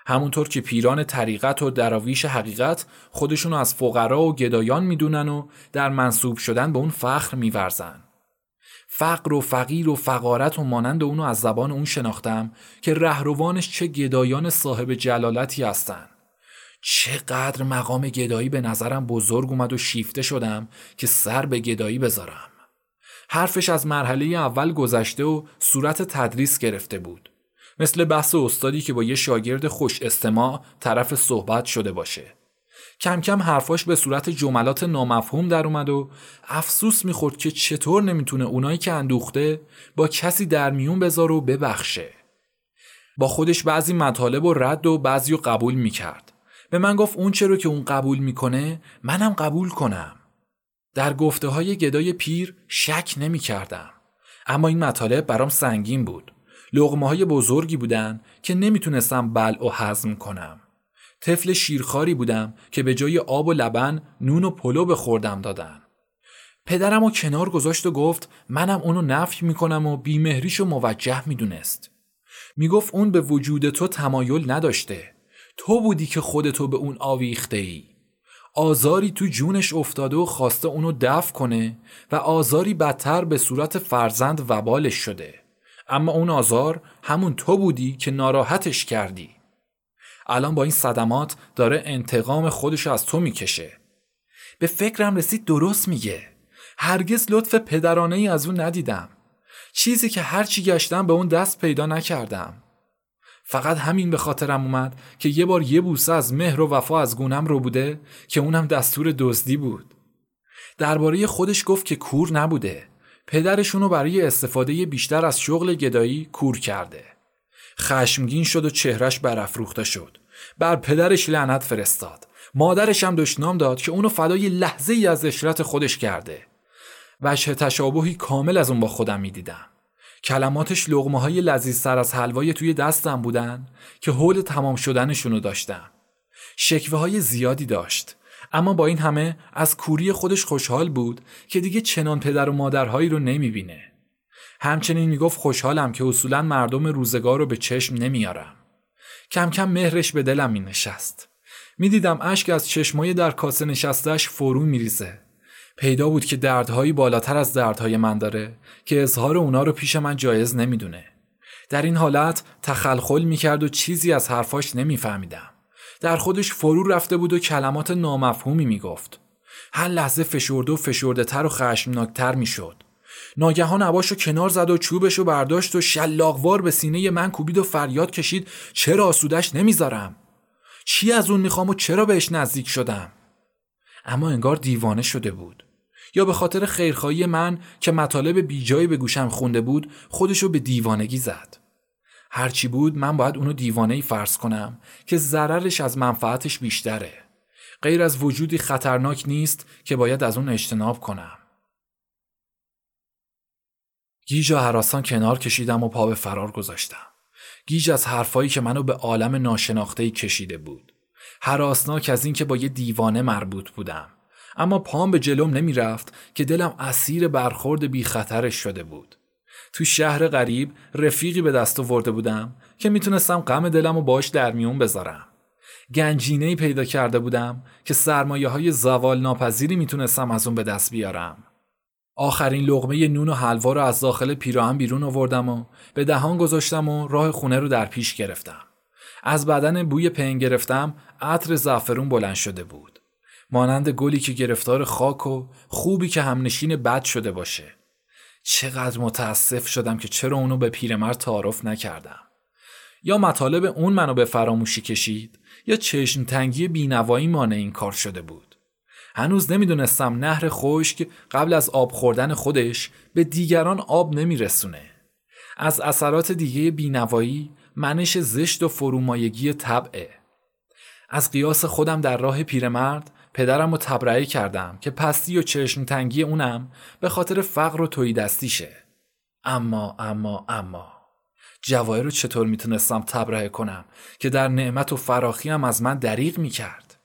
همونطور که پیران طریقت و دراویش حقیقت خودشونو از فقرا و گدایان می‌دونن و در منصوب شدن به اون فخر میورزن. فقر و فقیر و فقارت و مانند اونو از زبان اون شناختم که رهروانش چه گدایان صاحب جلالتی هستن چقدر مقام گدایی به نظرم بزرگ اومد و شیفته شدم که سر به گدایی بذارم. حرفش از مرحله اول گذشته و صورت تدریس گرفته بود. مثل بحث استادی که با یه شاگرد خوش استماع طرف صحبت شده باشه. کم کم حرفاش به صورت جملات نامفهوم در اومد و افسوس می‌خورد که چطور نمی‌تونه اونایی که اندوخته با کسی در میون بذاره و ببخشه. با خودش بعضی مطالب و رد و بعضی رو قبول می‌کرد. به من گفت اون چرا که اون قبول می‌کنه منم قبول کنم. در گفته های گدای پیر شک نمی‌کردم. اما این مطالب برام سنگین بود. لغمه های بزرگی بودن که نمی‌تونستم بلع و هضم کنم. طفل شیرخاری بودم که به جای آب و لبن نون و پلو به خوردم دادن. پدرم و کنار گذاشت و گفت منم اونو نفی می‌کنم و بیمهریشو موجه می‌دونست. می‌گفت اون به وجود تو تمایل نداشته. تو بودی که خودتو به اون آویخته ای. آزاری تو جونش افتاده و خواسته اونو دفع کنه و آزاری بدتر به صورت فرزند وبالش شده. اما اون آزار همون تو بودی که ناراحتش کردی. الان با این صدمات داره انتقام خودش از تو می‌کشه. به فکرم رسید درست میگه. هرگز لطف پدرانه ای از اون ندیدم. چیزی که هرچی گشتم به اون دست پیدا نکردم. فقط همین به خاطرم اومد که یه بار یه بوسه از مهر و وفا از گونم رو بوده که اونم دستور دزدی بود. درباره خودش گفت که کور نبوده. پدرشونو برای استفاده بیشتر از شغل گدایی کور کرده. خشمگین شد و چهرش برافروخته شد. بر پدرش لعنت فرستاد. مادرش هم دشنام داد که اونو فدای لحظه ای از اشرت خودش کرده. وجه تشابهی کامل از اون با خودم می‌دیدم. کلماتش لغمه های لذیذ سر از حلوای توی دستم بودن که حول تمام شدنشونو داشتم. شکوه های زیادی داشت. اما با این همه از کوری خودش خوشحال بود که دیگه چنان پدر و مادرهایی رو نمی‌بینه. همچنین می‌گفت خوشحالم که اصولا مردم روزگار رو به چشم نمیارم. کم کم مهرش به دلم می نشست. می‌دیدم اشک از چشمای در کاسه نشستش فرو میریزه. پیدا بود که دردهایی بالاتر از دردهای من داره که اظهار اونا رو پیش من جایز نمی‌دونه. در این حالت تخلخل می‌کرد و چیزی از حرفاش نمیفهمیدم. در خودش فرو رفته بود و کلمات نامفهومی می‌گفت. هر لحظه فشرده و فشرده تر و خشمناکتر می‌شد. ناگهان عباشو کنار زد و چوبشو برداشت و شلاقوار به سینه من کوبید و فریاد کشید چرا آسودش نمی‌ذارم؟ چی از اون می‌خوام و چرا بهش نزدیک شدم؟ اما انگار دیوانه شده بود. یا به خاطر خیرخواهی من که مطالب بیجایی به گوشم خونده بود خودشو به دیوانگی زد. هرچی بود من باید اونو دیوانه ای فرض کنم که ضررش از منفعتش بیشتره. غیر از وجودی خطرناک نیست که باید از اون اجتناب کنم. گیج و حراسان کنار کشیدم و پا به فرار گذاشتم. گیج از حرفایی که منو به عالم ناشناخته کشیده بود. حراسناک از اینکه با یه دیوانه مربوط بودم. اما پام به جلوم نمی‌رفت که دلم اسیر برخورد بی خطرش شده بود. تو شهر غریب رفیقی به دست آورده بودم که می‌تونستم غم دلم و باش در میون بذارم. گنجینه پیدا کرده بودم که سرمایه های زوال ناپذیری می‌تونستم از اون به دست بیارم. آخرین لغمه نون و حلوا رو از داخل پیراهن بیرون آوردم و به دهان گذاشتم و راه خونه رو در پیش گرفتم. از بدن بوی پن گرفتم عطر زعفرون بلند شده بود. مانند گلی که گرفتار خاک و خوبی که همنشین بد شده باشه. چقدر متاسف شدم که چرا اونو به پیرمرد تعارف نکردم. یا مطالب اون منو به فراموشی کشید یا چشم تنگی بینوایی مانع این کار شده بود. هنوز نمی‌دونستم نهر خشک قبل از آب خوردن خودش به دیگران آب نمیرسونه. از اثرات دیگه بینوایی منش زشت و فرومایگی طبعه. از قیاس خودم در راه پیرمرد پدرم رو تبرئه کردم که پستی و چشم تنگی اونم به خاطر فقر و توی دستیشه. اما اما اما جواهر رو چطور می‌تونستم تبرئه کنم که در نعمت و فراخی هم از من دریغ می‌کرد.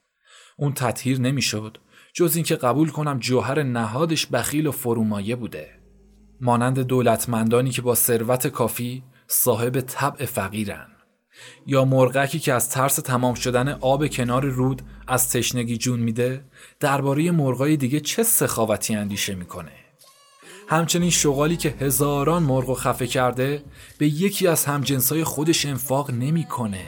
اون تطهیر نمی‌شد جز اینکه قبول کنم جوهر نهادش بخیل و فرومایه بوده. مانند دولتمندانی که با ثروت کافی صاحب طبع فقیرن. یا مرغکی که از ترس تمام شدن آب کنار رود از تشنگی جون میده درباره مرغای دیگه چه سخاوتی اندیشه می‌کنه؟ همچنین شغالی که هزاران مرغ و خفه کرده به یکی از همجنسای خودش انفاق نمی‌کنه.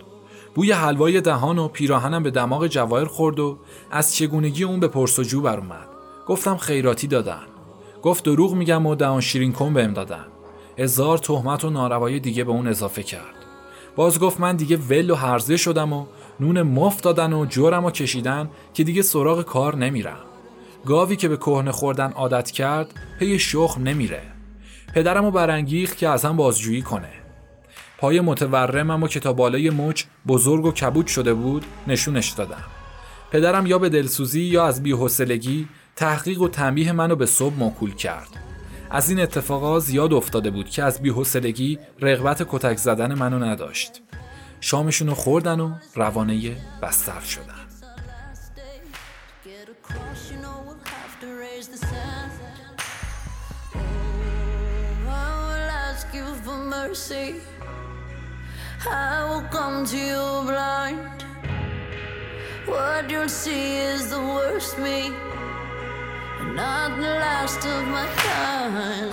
بوی حلوای دهان و پیراهنم به دماغ جواهر خورد و از چگونگی اون به پرسجو بر اومد. گفتم خیراتی دادن. گفت دروغ میگم و دهان شیرین کن بهم دادن. هزار تهمت و ناروایی دیگه به اون اضافه کرد. باز گفت من دیگه ول و هرزه شدم و نون مف دادن و جورم و کشیدن که دیگه سراغ کار نمیرم. گاوی که به کهنه خوردن عادت کرد پی شخم نمیره. پدرم و برانگیخت که از هم بازجویی کنه. پای متورمم و کتابالای مچ بزرگ و کبود شده بود نشونش دادم. پدرم یا به دلسوزی یا از بیحسلگی تحقیق و تنبیه منو به صبح موکول کرد. از این اتفاقا زیاد افتاده بود که از بیحسلگی رغبت کتک زدن منو نداشت. شامشون رو خوردن و روانه بستر شدن. I will come to you blind. What you'll see is the worst me, and not the last of my kind.